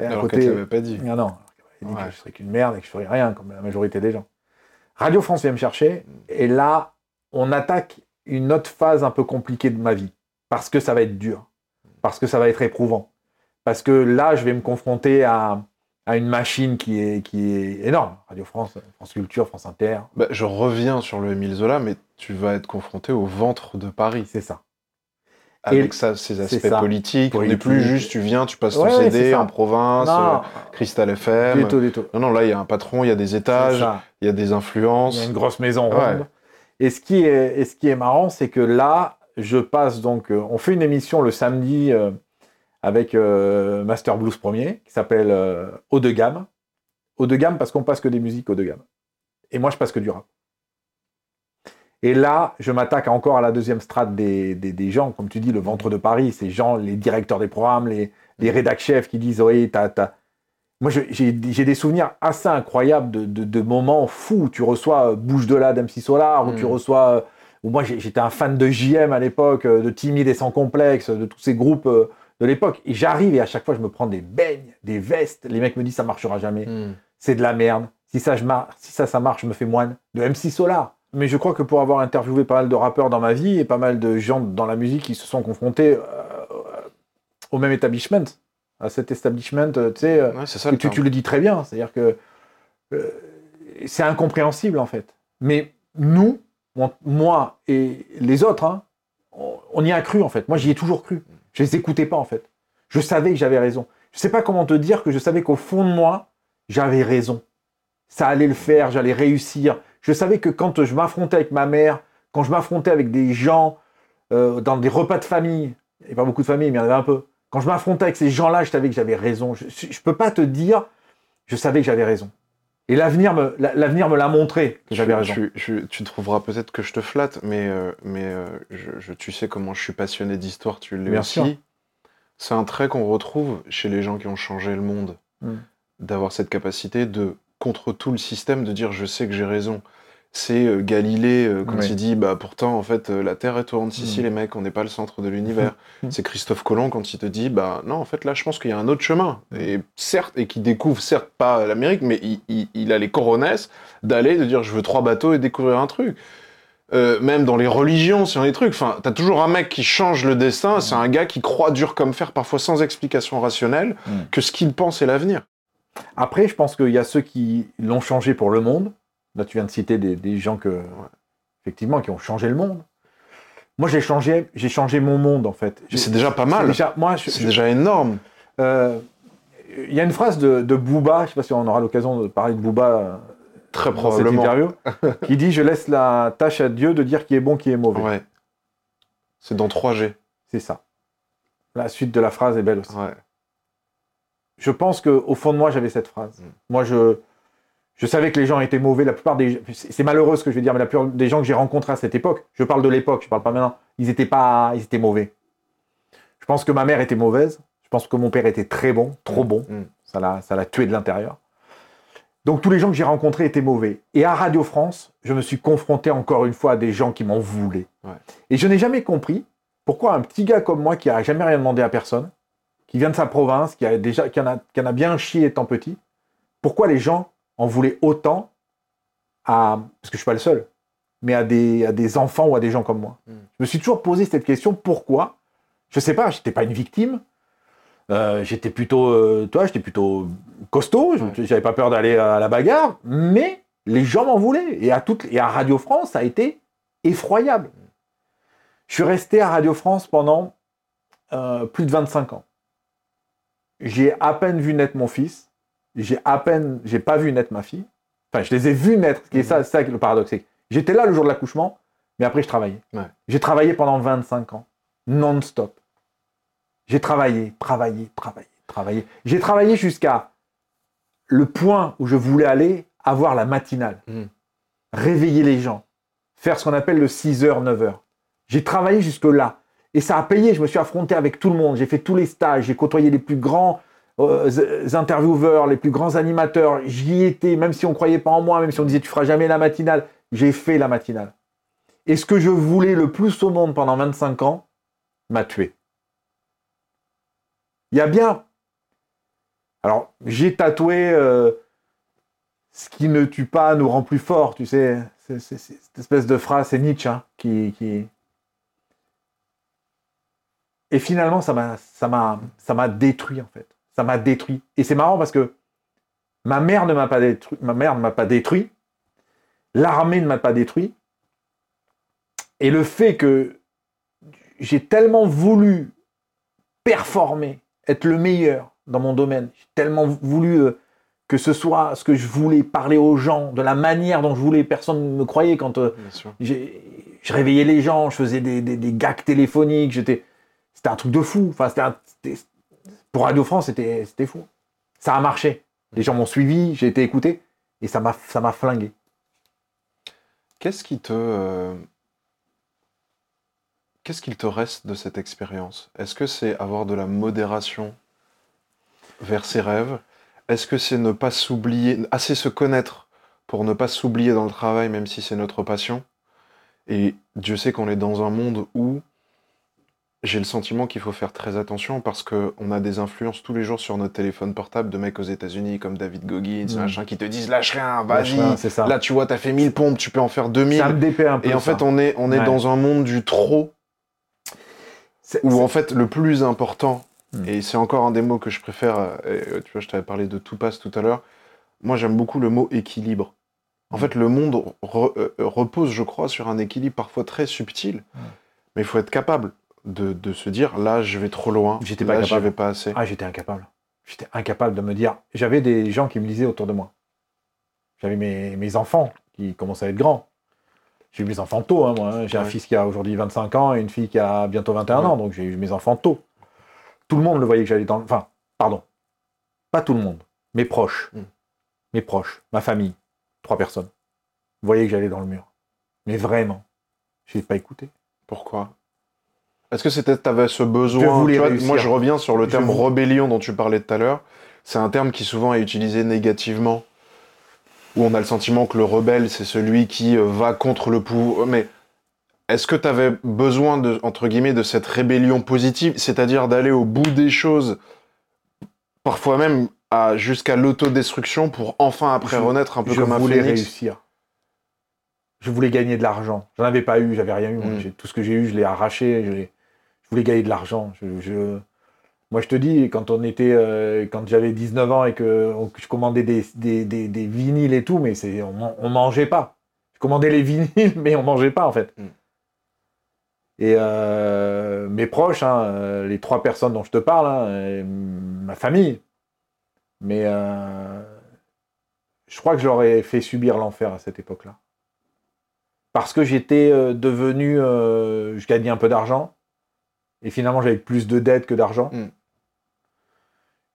S2: Et à
S1: Alors
S2: côté-
S1: te l'avait pas dit.
S2: ah non, il dit
S1: Ouais.
S2: que je serais qu'une merde et que je ferais rien, comme la majorité des gens. Radio France vient me chercher, et là, on attaque une autre phase un peu compliquée de ma vie. Parce que ça va être dur. Parce que ça va être éprouvant. Parce que là, je vais me confronter à, à une machine qui est, qui est énorme. Radio France, France Culture, France Inter,
S1: Bah, je reviens sur le Émile Zola, mais tu vas être confronté au ventre de Paris.
S2: c'est ça.
S1: Avec ça, ses aspects
S2: ça.
S1: politiques. On n'est
S2: Politique.
S1: plus juste, tu viens, tu passes ton
S2: Ouais,
S1: CD en province, euh, Crystal FM.
S2: du tout, du tout.
S1: Non, non, là, il y a un patron, il y a des étages, il y a des
S2: Il y
S1: influences.
S2: a une grosse maison
S1: Ouais.
S2: ronde. Et, ce qui est, et ce qui est marrant, c'est que là, je passe donc. euh, on fait une émission le samedi euh, avec euh, Master Blues Premier, qui s'appelle euh, Haut de gamme. Haut de gamme parce qu'on passe que des musiques haut de gamme. Et moi, je passe que du rap. Et là, je m'attaque encore à la deuxième strate des, des, des gens, comme tu dis, le ventre de Paris, ces gens, les directeurs des programmes, les, les rédac chefs qui disent Oui, t'as. t'as- Moi, j'ai j'ai des souvenirs assez incroyables de, de- de moments fous où tu reçois euh, Bouche de là d'MC Solar, où
S1: Mm.
S2: tu reçois. euh, où moi, j'étais un fan de JM à l'époque, euh, de Timide et Sans Complexe, de tous ces groupes de l'époque. Et j'arrive et à chaque fois, je me prends des beignes, des vestes. Les mecs me disent Ça marchera jamais
S1: Hmm.
S2: c'est de la merde. Si ça, je mar- si ça, ça marche, je me fais moine. De MC Solar. Mais je crois que pour avoir interviewé pas mal de rappeurs dans ma vie et pas mal de gens dans la musique qui se sont confrontés euh, au même établissement, à cet establishment, euh, tu sais, euh,
S1: Ouais, ça
S2: tu, le dis très bien. C'est-à-dire que euh, c'est incompréhensible en fait. Mais nous, on- moi et les autres, hein, on, on y a cru en fait. Moi, j'y ai toujours cru. Je les écoutais pas en fait. Je savais que j'avais raison. Je sais pas comment te dire que je savais qu'au fond de moi, j'avais raison. Ça allait le faire, j'allais réussir. Je savais que quand je m'affrontais avec ma mère, quand je m'affrontais avec des gens euh, dans des repas de famille, il n'y avait pas beaucoup de famille, mais il y en avait un peu. Quand je m'affrontais avec ces gens-là, je savais que j'avais raison. Je ne peux pas te dire, je savais que j'avais raison. Et l'avenir me, la- l'avenir me l'a montré que j'avais raison.
S1: Je- je- tu trouveras peut-être que je te flatte, mais, euh, mais euh, je, tu sais comment je suis passionné d'histoire, tu l'es aussi. C'est un trait qu'on retrouve chez les gens qui ont changé le monde,
S2: Mm.
S1: d'avoir cette capacité de, contre tout le système, de dire je sais que j'ai raison. C'est euh, Galilée euh, quand il dit bah pourtant en fait euh, la Terre est tournante ici
S2: Mm.
S1: les mecs on n'est pas le centre de l'univers.
S2: Mm.
S1: C'est Christophe Colomb quand il te dit bah non en fait là je pense qu'il y a un autre chemin
S2: Mm.
S1: et certes et qui découvre certes pas l'Amérique mais il, il- il a les coronesses d'aller de dire je veux trois bateaux et découvrir un truc. Euh, même dans les religions, sur les trucs, enfin, t'as toujours un mec qui change le destin, c'est un gars qui croit dur comme fer, parfois sans explication rationnelle,
S2: Mm.
S1: que ce qu'il pense est l'avenir.
S2: Après, je pense qu'il y a ceux qui l'ont changé pour le monde. Là, tu viens de citer des, des gens que, effectivement, qui ont changé le monde. Moi, j'ai changé, j'ai changé mon monde, en fait.
S1: C'est déjà pas mal.
S2: C'est déjà, moi,
S1: C'est déjà énorme.
S2: euh, il y a une phrase de, de Booba, je sais pas si on aura l'occasion de parler de Booba euh,
S1: Très
S2: dans cette
S1: probablement.
S2: interview, qui dit Je laisse la tâche à Dieu de dire qui est bon, qui est mauvais.
S1: Ouais. C'est dans 3G.
S2: C'est ça. La suite de la phrase est belle aussi.
S1: Ouais.
S2: Je pense qu'au fond de moi, j'avais cette phrase.
S1: Mm.
S2: Moi, je, je savais que les gens étaient mauvais. La plupart des. C'est malheureux ce que je vais dire, mais la plupart des gens que j'ai rencontrés à cette époque, je parle de l'époque, je parle pas maintenant, ils étaient pas. Ils étaient mauvais. Je pense que ma mère était mauvaise. Je pense que mon père était très bon, trop bon.
S1: Mm.
S2: Ça l'a ça l'a tué de l'intérieur. Donc tous les gens que j'ai rencontrés étaient mauvais. Et à Radio France, je me suis confronté encore une fois à des gens qui m'en voulaient.
S1: Ouais.
S2: Et je n'ai jamais compris pourquoi un petit gars comme moi qui a jamais rien demandé à personne, qui vient de sa province, qui a déjà qui en a, qui en a bien chié étant petit, pourquoi les gens en voulaient autant à parce que je suis pas le seul, mais à des, à des enfants ou à des gens comme moi?
S1: Mm.
S2: Je me suis toujours posé cette question pourquoi? Je sais pas, j'étais pas une victime. Euh, j'étais plutôt, euh, toi, j'étais plutôt costaud. je-
S1: Ouais.
S2: J'avais pas peur d'aller à la bagarre, mais les gens m'en voulaient. Et à, toutes, et à Radio France, ça a été effroyable. Je suis resté à Radio France pendant euh, plus de 25 ans. J'ai à peine vu naître mon fils. J'ai à peine, j'ai pas vu naître ma fille. Enfin, je les ai vus naître. C'est ça, ça le paradoxe. J'étais là le jour de l'accouchement, mais après je travaillais. J'ai travaillé pendant 25 ans, non-stop. J'ai travaillé, travaillé, travaillé, travaillé. J'ai travaillé jusqu'à le point où je voulais aller, avoir la matinale. Hmm. Réveiller les gens. Faire ce qu'on appelle le 6h, 9h. J'ai travaillé jusque-là. Et ça a payé. Je me suis affronté avec tout le monde. J'ai fait tous les stages. J'ai côtoyé les plus grands euh, intervieweurs, les plus grands animateurs. J'y étais, même si on ne croyait pas en moi, même si on disait tu feras jamais la matinale. J'ai fait la matinale. Et ce que je voulais le plus au monde pendant 25 ans m'a tué. Il y a bien. Alors, j'ai tatoué euh, ce qui ne tue pas nous rend plus fort, tu sais. cette espèce de phrase, c'est Nietzsche hein, qui, qui, Et finalement, ça m'a, ça m'a, ça m'a détruit en fait. Ça m'a détruit. Et c'est marrant parce que ma mère ne m'a pas détruit. Ma mère ne m'a pas détruit. L'armée ne m'a pas détruit. Et le fait que j'ai tellement voulu performer, être le meilleur dans mon domaine, j'ai tellement voulu euh, que ce soit ce que je voulais, parler aux gens, de la manière dont je voulais, personne ne me croyait quand euh, je réveillais les gens, je faisais des, des, gags téléphoniques, j'étais, c'était un truc de fou. Enfin, c'était, pour Radio France, c'était, fou. Ça a marché. Les gens m'ont suivi, j'ai été écouté, et ça m'a, ça m'a flingué.
S1: Qu'est-ce qui te euh, Qu'est-ce qu'il te reste de cette expérience? Est-ce que c'est avoir de la modération vers ses rêves? Est-ce que c'est ne pas s'oublier, assez se connaître pour ne pas s'oublier dans le travail, même si c'est notre passion? Et Dieu sait qu'on est dans un monde où j'ai le sentiment qu'il faut faire très attention parce qu'on a des influences tous les jours sur notre téléphone portable de mecs aux États-Unis comme David Goggins, mm. machin, qui te disent lâche rien, vas-y. Là, tu vois, t'as fait 1000 pompes, tu peux en faire 2000.
S2: Ça me un peu.
S1: Et en fait, on est, on est dans un monde du trop où en fait le plus important, hmm. et c'est encore un des mots que je préfère, euh, tu vois, je t'avais parlé de tout passe tout à l'heure, moi j'aime beaucoup le mot équilibre. En hmm. fait, le monde euh, repose, je crois, sur un équilibre parfois très subtil, mais il faut être capable de, se dire là, je vais trop loin,
S2: j'étais pas capable.
S1: vais pas assez.
S2: Ah, j'étais incapable. J'étais incapable de me dire. J'avais des gens qui me disaient autour de moi. J'avais mes, mes enfants qui commençaient à être grands. J'ai eu mes enfants tôt, hein, moi. Hein. J'ai un fils qui a aujourd'hui 25 ans et une fille qui a bientôt 21 ans, donc j'ai eu mes enfants tôt. Tout le monde le voyait que j'allais dans le... Enfin, pardon. Pas tout le monde. Mes proches. Mm. Mes proches. Ma famille. Trois personnes. Voyaient que j'allais dans le mur. Mais vraiment. Je n'ai pas écouté.
S1: Pourquoi? Est-ce que c'était avais ce besoin Moi, je reviens sur le terme rébellion dont tu parlais tout à l'heure. C'est un terme qui souvent est utilisé négativement où on a le sentiment que le rebelle, c'est celui qui euh, va contre le pouvoir. Mais est-ce que tu avais besoin, de, entre guillemets, de cette rébellion positive, c'est-à-dire d'aller au bout des choses, parfois même jusqu'à l'autodestruction, pour enfin après renaître un peu comme un
S2: phénix? Je voulais réussir. Je voulais gagner de l'argent. J'en avais pas eu, j'avais rien eu. Mm. Tout ce que j'ai eu, je l'ai arraché. Je, voulais gagner de l'argent. je, moi, je te dis, quand on était, euh, quand j'avais 19 ans et que, je commandais des, des, vinyles et tout, mais c'est, on, on, mangeait pas. Je commandais les vinyles, mais on mangeait pas en fait. Mm. Et euh, mes proches, hein, euh, les trois personnes dont je te parle, hein, ma famille, mais je crois que j'aurais fait subir l'enfer à cette époque-là. Parce que j'étais devenu, je gagnais un peu d'argent, et finalement j'avais plus de dettes que d'argent. Mm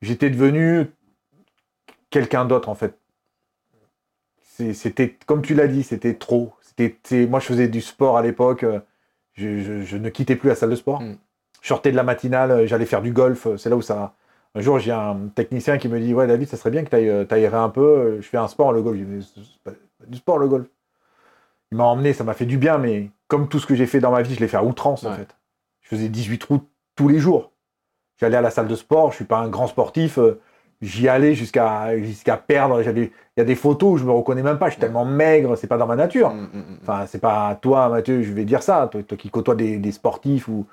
S2: j'étais devenu quelqu'un d'autre en fait. C'était, comme tu l'as dit, c'était trop. C'était, moi, je faisais du sport à l'époque. Euh, je, ne quittais plus la salle de sport. Mm. Je sortais de la matinale, euh, j'allais faire du golf. C'est là où ça. Un jour, j'ai un technicien qui me dit Ouais, David, ça serait bien que tu euh, aillerais un peu. Je fais un sport, le golf. Pas du sport, le golf. Il m'a emmené, ça m'a fait du bien, mais comme tout ce que j'ai fait dans ma vie, je l'ai fait à outrance, en fait. Je faisais 18 routes tous les jours. J'allais à la salle de sport, je suis pas un grand sportif. Euh, j'y allais jusqu'à jusqu'à perdre. Il y a des photos où je me reconnais même pas. Je suis tellement maigre, c'est pas dans ma nature. Mm, mm, mm, enfin, c'est pas toi, Mathieu, je vais dire ça. Toi, qui côtoies des, sportifs ou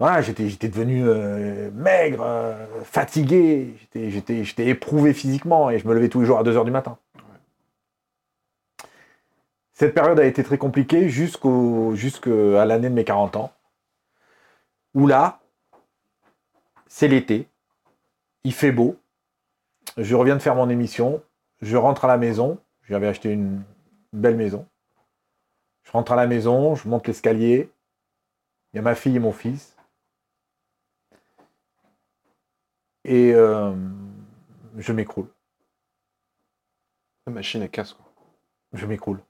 S2: voilà, j'étais j'étais devenu euh, maigre, euh, fatigué. J'étais j'étais éprouvé physiquement et je me levais tous les jours à 2 h du matin. Cette période a été très compliquée jusqu'au, jusqu'à l'année de mes 40 ans, où là, c'est l'été, il fait beau, je reviens de faire mon émission, je rentre à la maison, j'avais acheté une belle maison, je rentre à la maison, je monte l'escalier, il y a ma fille et mon fils, et euh, je m'écroule.
S1: La machine est casse, quoi.
S2: Je m'écroule.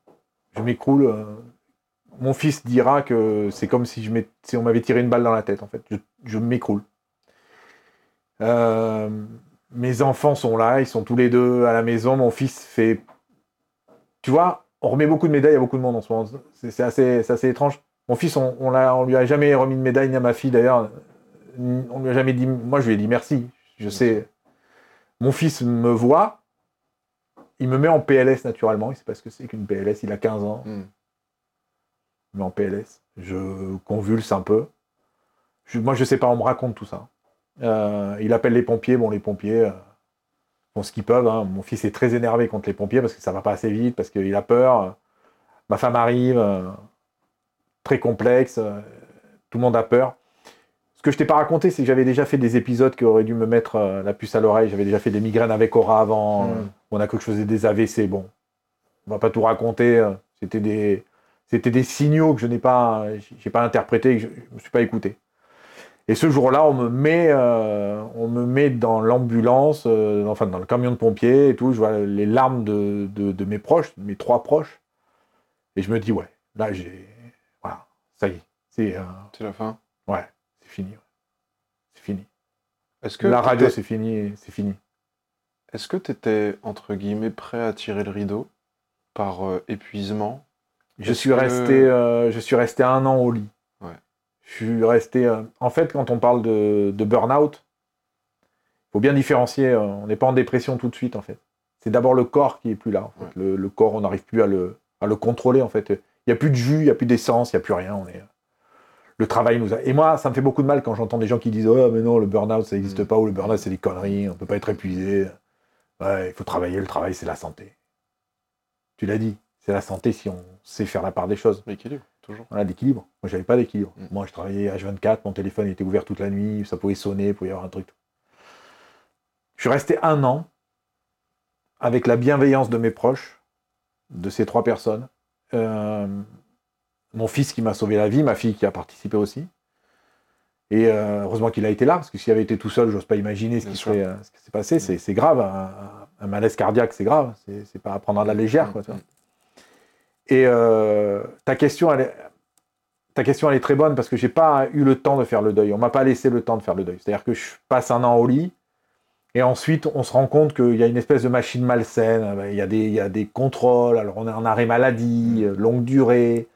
S2: Je m'écroule. euh, mon fils dira que c'est comme si, on m'avait tiré une balle dans la tête, en fait. Je, m'écroule. Euh, mes enfants sont là, ils sont tous les deux à la maison. Mon fils fait. Tu vois, on remet beaucoup de médailles à beaucoup de monde en ce moment. C'est assez, assez étrange. Mon fils, on, on lui a jamais remis de médaille, ni à ma fille d'ailleurs. On lui a jamais dit. Moi, je lui ai dit merci. Je sais. Mon fils me voit, il me met en PLS naturellement. Il sait pas ce que c'est qu'une PLS. Il a 15 ans.
S1: Hmm.
S2: Met en PLS. Je convulse un peu. Je- moi, je sais pas. On me raconte tout ça. Euh, il appelle les pompiers. Bon, les pompiers euh, font ce qu'ils peuvent. hein. Mon fils est très énervé contre les pompiers parce que ça va pas assez vite, parce qu'il a peur. Ma femme arrive, euh, très complexe. tout le monde a peur. Ce que je t'ai pas raconté, c'est que j'avais déjà fait des épisodes qui auraient dû me mettre la puce à l'oreille. J'avais déjà fait des migraines avec Aura avant.
S1: Mm.
S2: on a cru que je faisais des AVC. Bon, on va pas tout raconter. C'était des, c'était des signaux que je n'ai pas, j'ai pas interprétés, et que je, je me suis pas écouté. Et ce jour-là, on me met, euh, on me met dans l'ambulance, euh, enfin dans le camion de pompiers et tout. Je vois les larmes de, de, de mes proches, de mes trois proches, et je me dis ouais, là j'ai, voilà, ça y est, c'est, euh,
S1: C'est la fin.
S2: ouais, c'est fini, ouais. c'est fini.
S1: Est-ce que
S2: La radio, c'est fini, c'est fini.
S1: Est-ce que tu étais, entre guillemets, prêt à tirer le rideau par épuisement
S2: Je suis resté, euh, je suis resté un an au lit.
S1: Ouais.
S2: Je suis resté. euh, en fait, quand on parle de, de burn-out, il faut bien différencier. euh, on n'est pas en dépression tout de suite, en fait. C'est d'abord le corps qui est plus là. en fait.
S1: Ouais.
S2: Le, le corps, on n'arrive plus à le, à le contrôler, en fait. Il n'y a plus de jus, il n'y a plus d'essence, il n'y a plus rien. On est. Le travail nous a. Et moi, ça me fait beaucoup de mal quand j'entends des gens qui disent Oh, mais non, le burn-out, ça n'existe
S1: Mm.
S2: pas, ou le burn-out, c'est des conneries, on ne peut pas être épuisé. Ouais, il faut travailler, le travail, c'est la santé. Tu l'as dit, c'est la santé si on sait faire la part des choses.
S1: L'équilibre, toujours.
S2: Voilà, d'équilibre. Moi, j'avais pas d'équilibre.
S1: Mm.
S2: Moi, je travaillais H24, mon téléphone était ouvert toute la nuit, ça pouvait sonner, il pouvait y avoir un truc. Je suis resté un an avec la bienveillance de mes proches, de ces trois personnes. Euh, mon fils qui m'a sauvé la vie, ma fille qui a participé aussi. Et euh, heureusement qu'il a été là, parce que s'il avait été tout seul, j'ose pas imaginer ce qui, serait, euh, ce qui s'est passé. C'est c'est grave. Un, un malaise cardiaque, c'est grave. C'est c'est pas à prendre à la légère. Quoi, tu vois. Et euh, ta question, elle est, ta question, elle est très bonne parce que j'ai pas eu le temps de faire le deuil. On m'a pas laissé le temps de faire le deuil. C'est-à-dire que je passe un an au lit et ensuite on se rend compte qu'il y a une espèce de machine malsaine. Il y a des, il y a des contrôles. Alors on est en arrêt maladie, euh, longue durée.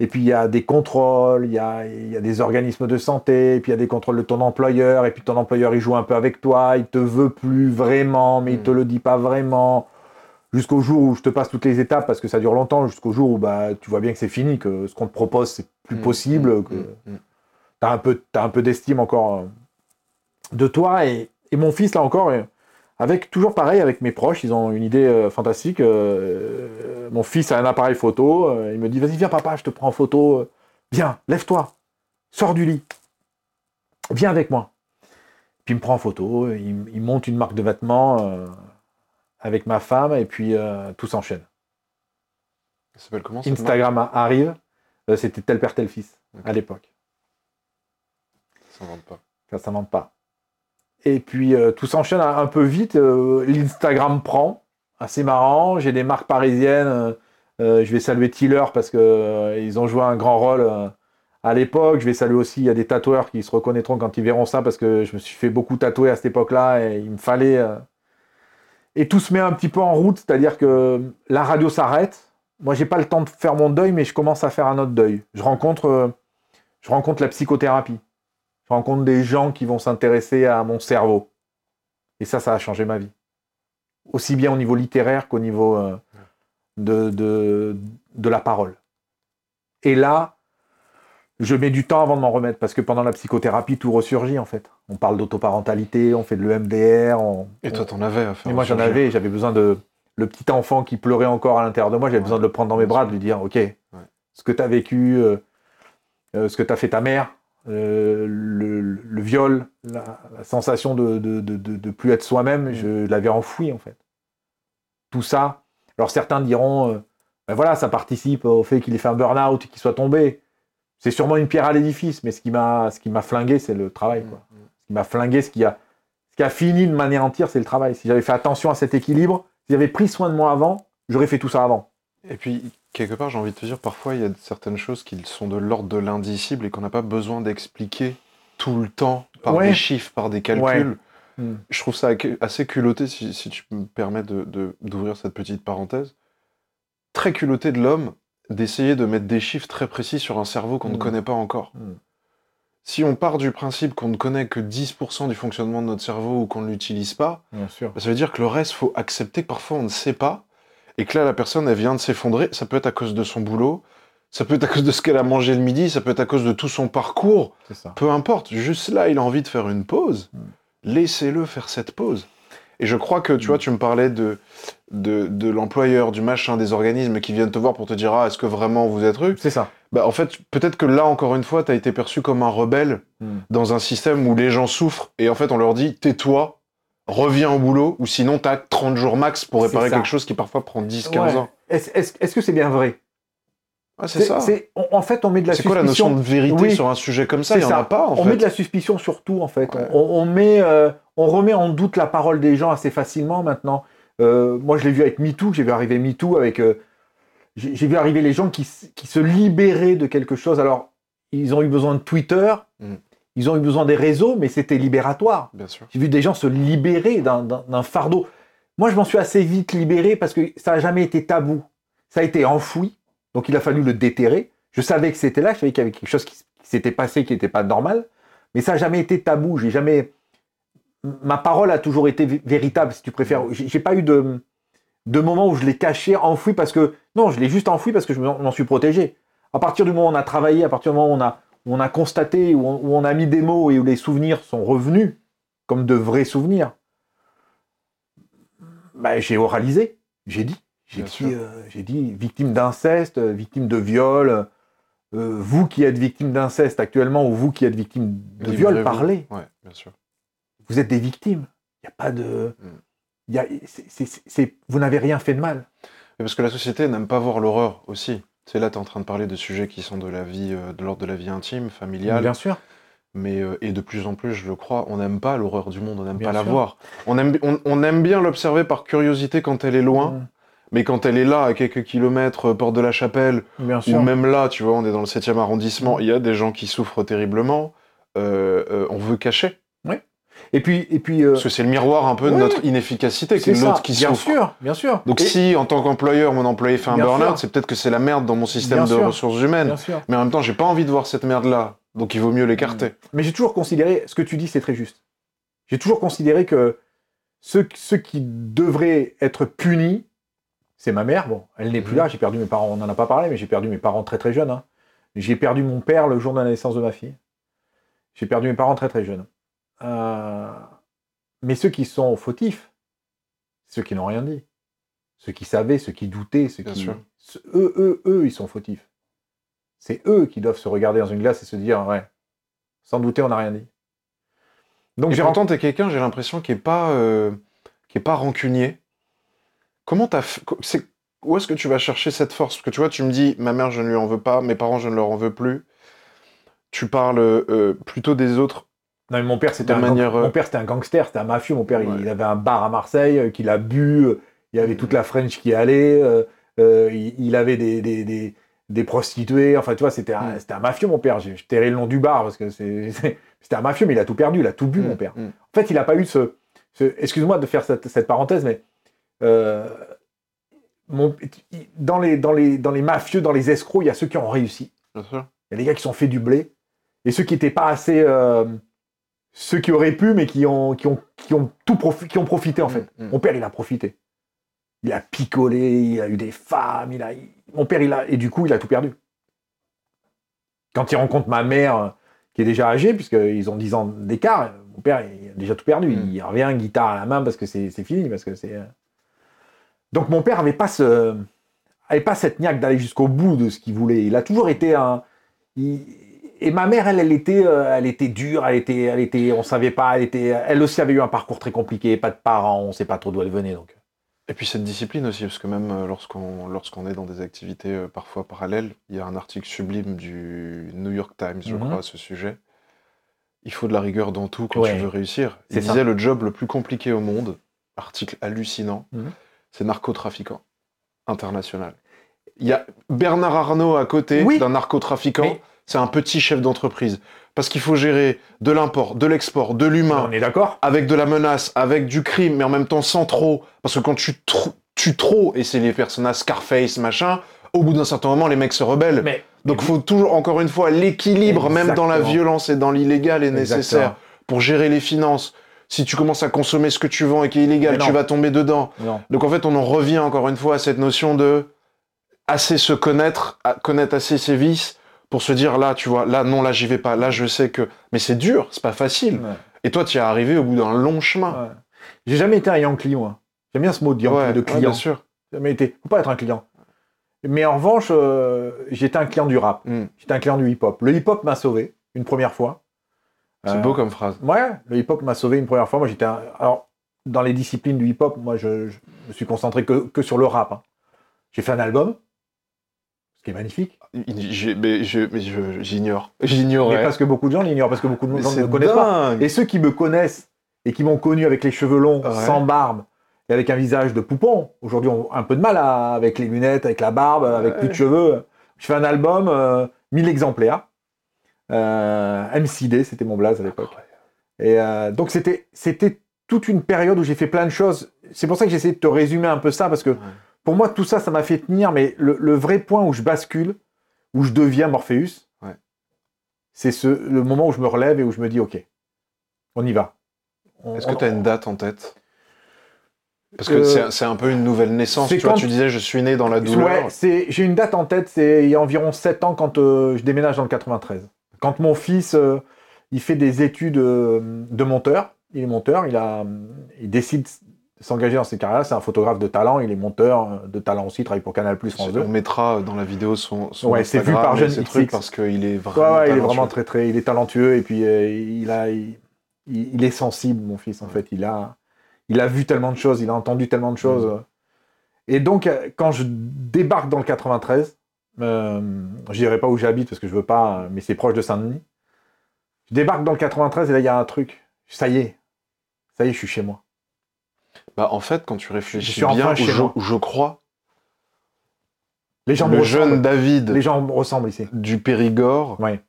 S2: Et puis il y a des contrôles, il y a, il y a des organismes de santé, et puis il y a des contrôles de ton employeur, et puis ton employeur il joue un peu avec toi, il te veut plus vraiment, mais il
S1: Mm.
S2: te le dit pas vraiment jusqu'au jour où je te passe toutes les étapes parce que ça dure longtemps, jusqu'au jour où bah, tu vois bien que c'est fini, que ce qu'on te propose c'est plus
S1: Mm,
S2: possible,
S1: mm,
S2: que
S1: mm,
S2: tu as un peu, t'as un peu d'estime encore euh, de toi. Et, et mon fils là encore, avec toujours pareil avec mes proches, ils ont une idée euh, fantastique. euh, mon fils a un appareil photo, euh, il me dit vas-y viens papa, je te prends en photo, viens, lève-toi, sors du lit, viens avec moi. Puis il me prend en photo, il, il monte une marque de vêtements. Avec ma femme et puis euh, tout s'enchaîne.
S1: Ça s'appelle comment cette
S2: Instagram arrive, euh, c'était tel père tel fils à l'époque.
S1: Ça s'invente pas.
S2: Ça s'invente pas. Et puis euh, tout s'enchaîne un, peu vite. L'Instagram prend, assez marrant. J'ai des marques parisiennes. je vais saluer Tiller parce que euh, ils ont joué un grand rôle à l'époque. Je vais saluer aussi. Il y a des tatoueurs qui se reconnaîtront quand ils verront ça parce que je me suis fait beaucoup tatouer à cette époque-là et il me fallait. euh, Et tout se met un petit peu en route, c'est-à-dire que la radio s'arrête. Moi, j'ai pas le temps de faire mon deuil, mais je commence à faire un autre deuil. Je rencontre, euh, je rencontre la psychothérapie. Je rencontre des gens qui vont s'intéresser à mon cerveau. Et ça, ça a changé ma vie. Aussi bien au niveau littéraire qu'au niveau euh, de, de, de la parole. Et là, je mets du temps avant de m'en remettre, parce que pendant la psychothérapie, tout ressurgit en fait. On parle d'autoparentalité, on fait de l'EMDR. On,
S1: Et toi, t'en avais à faire.
S2: et moi, j'en avais, et j'avais besoin de. le petit enfant qui pleurait encore à l'intérieur de moi, j'avais
S1: Ouais.
S2: besoin de le prendre dans mes bras, de lui dire, ok, ce que tu as vécu, euh, euh, ce que t'as fait ta mère, euh, le, le viol, la, la sensation de, de, de, de- de plus être soi-même,
S1: Mm.
S2: je l'avais enfoui en fait. Tout ça. Alors certains diront, ben voilà, ça participe au fait qu'il ait fait un burn-out, qu'il soit tombé. C'est sûrement une pierre à l'édifice, mais ce qui m'a, ce qui m'a flingué, c'est le travail. Quoi.
S1: Mm,
S2: Ce qui m'a flingué, ce qui a, ce qui a fini de m'anéantir, c'est le travail. Si j'avais fait attention à cet équilibre, si j'avais pris soin de moi avant, j'aurais fait tout ça avant.
S1: Et puis, quelque part, j'ai envie de te dire, parfois, il y a certaines choses qui sont de l'ordre de l'indicible et qu'on n'a pas besoin d'expliquer tout le temps par
S2: Ouais.
S1: des chiffres, par des calculs.
S2: Ouais. Mm.
S1: Je trouve ça assez culotté, si, si tu me permets de- de- d'ouvrir cette petite parenthèse. Très culotté de l'homme d'essayer de mettre des chiffres très précis sur un cerveau qu'on ne
S2: Mm.
S1: connaît pas encore.
S2: Mm.
S1: Si on part du principe qu'on ne connaît que 10% du fonctionnement de notre cerveau ou qu'on ne l'utilise pas,
S2: Bien sûr.
S1: bah, ça veut dire que le reste, faut accepter que parfois on ne sait pas, et que là, la personne, elle vient de s'effondrer. Ça peut être à cause de son boulot, ça peut être à cause de ce qu'elle a mangé le midi, ça peut être à cause de tout son parcours, peu importe. Juste là, il a envie de faire une pause.
S2: Mm.
S1: Laissez-le faire cette pause. Et je crois que, tu
S2: Mm.
S1: vois, tu me parlais de, de, de l'employeur, du machin, des organismes qui viennent te voir pour te dire, ah, est-ce que vraiment vous êtes rude
S2: C'est ça.
S1: bah, En fait, peut-être que là, encore une fois, tu as été perçu comme un rebelle
S2: Mm.
S1: dans un système où les gens souffrent et en fait on leur dit tais-toi, reviens au boulot ou sinon t'as 30 jours max pour réparer quelque chose qui parfois prend 10-15
S2: Ouais.
S1: ans.
S2: Est-ce est-ce- est-ce que c'est bien vrai?
S1: Ah, c'est ça.
S2: c'est- on- En fait, on met de la
S1: C'est
S2: suspicion.
S1: quoi la notion de vérité
S2: Oui.
S1: sur un sujet comme ça?
S2: C'est
S1: Il y en a pas en
S2: on
S1: fait.
S2: met de la suspicion sur tout, en fait.
S1: Ouais.
S2: On, on met, euh, on remet en doute la parole des gens assez facilement maintenant. Euh, moi, je l'ai vu avec MeToo, j'ai vu arriver MeToo avec. euh, j'ai vu arriver les gens qui, se libéraient de quelque chose. Alors, ils ont eu besoin de Twitter,
S1: Mm.
S2: ils ont eu besoin des réseaux, mais c'était libératoire.
S1: Bien sûr.
S2: J'ai vu des gens se libérer d'un fardeau. Moi, je m'en suis assez vite libéré parce que ça n'a jamais été tabou. Ça a été enfoui, donc il a fallu le déterrer. Je savais que c'était là, je savais qu'il y avait quelque chose qui, s'était passé qui n'était pas normal, mais ça n'a jamais été tabou. J'ai jamais. Ma parole a toujours été vé- véritable, si tu préfères. J'ai pas eu de, de moment où je l'ai caché, enfoui parce que. Non, je l'ai juste enfoui parce que je m'en suis protégé. À partir du moment où on a travaillé, à partir du moment où on a, on a constaté, où on, a mis des mots et où les souvenirs sont revenus, comme de vrais souvenirs, bah, j'ai oralisé, j'ai dit. J'ai dit, euh, j'ai dit victime d'inceste, euh, victime de viol. euh, vous qui êtes victime d'inceste actuellement ou vous qui êtes victime de viol, parlez.
S1: Ouais, bien sûr.
S2: Vous êtes des victimes. Il n'y a pas de.
S1: Mm.
S2: y a- vous n'avez rien fait de mal.
S1: Parce que la société n'aime pas voir l'horreur aussi. C'est là, tu es en train de parler de sujets qui sont de la vie, de l'ordre de la vie intime, familiale.
S2: Bien sûr.
S1: Mais euh, et de plus en plus, je le crois, on n'aime pas l'horreur du monde, on n'aime pas la voir. On aime, on, on aime bien l'observer par curiosité quand elle est loin,
S2: Mm.
S1: Mais quand elle est là, à quelques kilomètres, euh, porte de la Chapelle,
S2: Bien sûr.
S1: ou même là, tu vois, on est dans le 7e arrondissement,
S2: Mm.
S1: il y a des gens qui souffrent terriblement, euh, euh, on veut cacher.
S2: Et puis, et puis euh,
S1: Parce que c'est le miroir un peu de notre inefficacité,
S2: c'est
S1: l'autre qui
S2: Bien
S1: souffre.
S2: sûr, bien sûr.
S1: Donc
S2: Et-
S1: si, en tant qu'employeur, mon employé fait un
S2: Bien
S1: burn-out, c'est peut-être que c'est la merde dans mon système
S2: Bien
S1: de
S2: sûr.
S1: ressources humaines.
S2: Bien sûr.
S1: Mais en même temps, j'ai pas envie de voir cette merde-là. Donc il vaut mieux l'écarter.
S2: Mais j'ai toujours considéré, ce que tu dis, c'est très juste. J'ai toujours considéré que ceux, ceux qui devraient être punis, c'est ma mère. Bon, elle n'est plus
S1: Mhm.
S2: là, j'ai perdu mes parents, on n'en a pas parlé, mais j'ai perdu mes parents très très jeunes. hein. J'ai perdu mon père le jour de la naissance de ma fille. J'ai perdu mes parents très très jeunes. Euh, Mais ceux qui sont fautifs, ceux qui n'ont rien dit, ceux qui savaient, ceux qui doutaient, ceux
S1: Bien
S2: qui...
S1: sûr.
S2: eux, eux, eux, ils sont fautifs. C'est eux qui doivent se regarder dans une glace et se dire, ouais, sans douter, on n'a rien dit. Donc j'ai
S1: t'es quelqu'un, j'ai l'impression, qui est pas, euh, qui est pas rancunier. Comment t'as fait- Où est-ce que tu vas chercher cette force? Parce que tu vois, tu me dis, ma mère, je ne lui en veux pas, mes parents, je ne leur en veux plus. Tu parles euh, plutôt des autres.
S2: Non, mais mon père, c'était un,
S1: manière, euh,
S2: mon père, c'était un gangster, c'était un mafieux. Mon père, il-
S1: Ouais.
S2: il avait un bar à Marseille euh, qu'il a bu. euh, Il y avait toute la French qui allait. il, il avait des, des, des, des prostituées. Enfin, tu vois, c'était un, c'était un mafieux, mon père. J'ai je tairai le nom du bar parce que c'était un mafieux, mais il a tout perdu. Il a tout bu, mon père.
S1: Mm.
S2: En fait, il n'a pas eu ce. ce- Excuse-moi de faire cette, cette parenthèse, mais mon- dans, les, dans, les, dans les mafieux, dans les escrocs, il y a ceux qui ont réussi. Il y a des gars qui sont fait du blé. Et ceux qui n'étaient pas assez. euh, ceux qui auraient pu, mais qui ont, qui ont, qui ont, tout profi- qui ont profité, en fait.
S1: Mm, mm.
S2: Mon père, il a profité. Il a picolé, il a eu des femmes, il a. il- Mon père, il a. Et du coup, il a tout perdu. Quand il rencontre ma mère, euh, qui est déjà âgée, puisqu'ils ont 10 ans d'écart, euh, mon père, il a déjà tout perdu.
S1: Mm.
S2: Il revient, guitare à la main, parce que c'est c'est fini, parce que c'est. Donc mon père avait pas ce, avait pas cette niaque d'aller jusqu'au bout de ce qu'il voulait. Il a toujours été un. il- Et ma mère, elle, elle était, euh, elle était dure, elle était, elle était, on savait pas, elle était, elle aussi avait eu un parcours très compliqué, pas de parents, on sait pas trop d'où elle venait donc.
S1: Et puis cette discipline aussi, parce que même euh, lorsqu'on lorsqu'on est dans des activités euh, parfois parallèles, il y a un article sublime du New York Times, je
S2: Mhm.
S1: crois, à ce sujet. Il faut de la rigueur dans tout quand
S2: Ouais.
S1: tu veux réussir. Il
S2: ça.
S1: disait le job le plus compliqué au monde, article hallucinant,
S2: Mhm.
S1: C'est narcotrafiquant international. Il y a Bernard Arnault à côté
S2: Oui.
S1: d'un narcotrafiquant,
S2: Mais-
S1: c'est un petit chef d'entreprise. Parce qu'il faut gérer de l'import, de l'export, de l'humain,
S2: On est d'accord
S1: avec de la menace, avec du crime, mais en même temps sans trop. Parce que quand tu tr- tues trop, et c'est les personnages Scarface, machin, au bout d'un certain moment, les mecs se rebellent.
S2: Mais
S1: Donc faut toujours, encore une fois, l'équilibre, même dans la violence et dans l'illégal, est nécessaire
S2: Exactement.
S1: pour gérer les finances. Si tu commences à consommer ce que tu vends et qui est illégal, tu vas tomber dedans.
S2: non.
S1: Donc en fait, on en revient encore une fois à cette notion de assez se connaître, à connaître assez ses vices pour se dire là, tu vois, là non, là j'y vais pas, là je sais que. Mais c'est dur, c'est pas facile.
S2: Ouais.
S1: Et toi, tu es arrivé au bout d'un long chemin.
S2: Ouais. J'ai jamais été un Yankee, moi. J'aime bien ce mot de, Yankee,
S1: Ouais,
S2: de client.
S1: bien sûr.
S2: jamais été. Faut pas être un client. Mais en revanche, euh, j'étais un client du rap.
S1: Mm.
S2: J'étais un client du hip-hop. Le hip-hop m'a sauvé une première fois.
S1: C'est
S2: Euh,
S1: beau comme phrase.
S2: Ouais, le hip-hop m'a sauvé une première fois. Moi, j'étais. un- Alors, dans les disciplines du hip-hop, moi, je, je me suis concentré que, que sur le rap. hein. J'ai fait un album, ce qui est magnifique.
S1: Je- j'ignore.
S2: Mais parce que beaucoup de gens l'ignorent, parce que beaucoup de gens ne me connaissent pas. Et ceux qui me connaissent et qui m'ont connu avec les cheveux longs,
S1: Ouais.
S2: sans barbe, et avec un visage de poupon, aujourd'hui ont un peu de mal à- avec les lunettes, avec la barbe, avec
S1: Ouais.
S2: plus de cheveux. Je fais un album, euh, 1000 exemplaires. Euh, MCD, c'était mon blaze à l'époque. Et euh, donc c'était c'était toute une période où j'ai fait plein de choses. C'est pour ça que j'essaie de te résumer un peu ça, parce que pour moi, tout ça, ça m'a fait tenir, mais le, le vrai point où je bascule, où je deviens Morpheus,
S1: Ouais.
S2: c'est ce, le moment où je me relève et où je me dis, OK, on y va. On-
S1: Est-ce que tu as une date en tête? Parce que
S2: Euh,
S1: c'est- c'est un peu une nouvelle naissance. Tu vois,
S2: quand-
S1: tu disais, je suis né dans la douleur.
S2: Ouais, c'est- j'ai une date en tête, c'est il y a environ 7 ans quand euh, je déménage dans le 93. Quand mon fils, euh, il fait des études euh, de monteur, il est monteur, il, a, il décide de s'engager dans ces carrières, c'est un photographe de talent, il est monteur euh, de talent aussi, il travaille pour Canal+, France 2.
S1: On mettra dans la vidéo son, son
S2: Ouais, c'est vu par Jeune
S1: trucs parce qu'il est vraiment.
S2: ouais, il est vraiment très très, il est talentueux et puis euh, il a, il, est sensible, mon fils en fait. Il a, il a vu tellement de choses, il a entendu tellement de choses. Et donc quand je débarque dans le 93, euh, je dirais pas où j'habite parce que je veux pas, mais c'est proche de Saint-Denis. Je débarque dans le 93 et là il y a un truc. Ça y est, ça y est, je suis chez moi.
S1: Bah, en fait, quand tu réfléchis
S2: suis enfin
S1: bien,
S2: chez
S1: je,
S2: moi.
S1: je crois,
S2: Les gens
S1: le jeune David
S2: Les gens me ressemblent ici.
S1: du Périgord
S2: Ouais.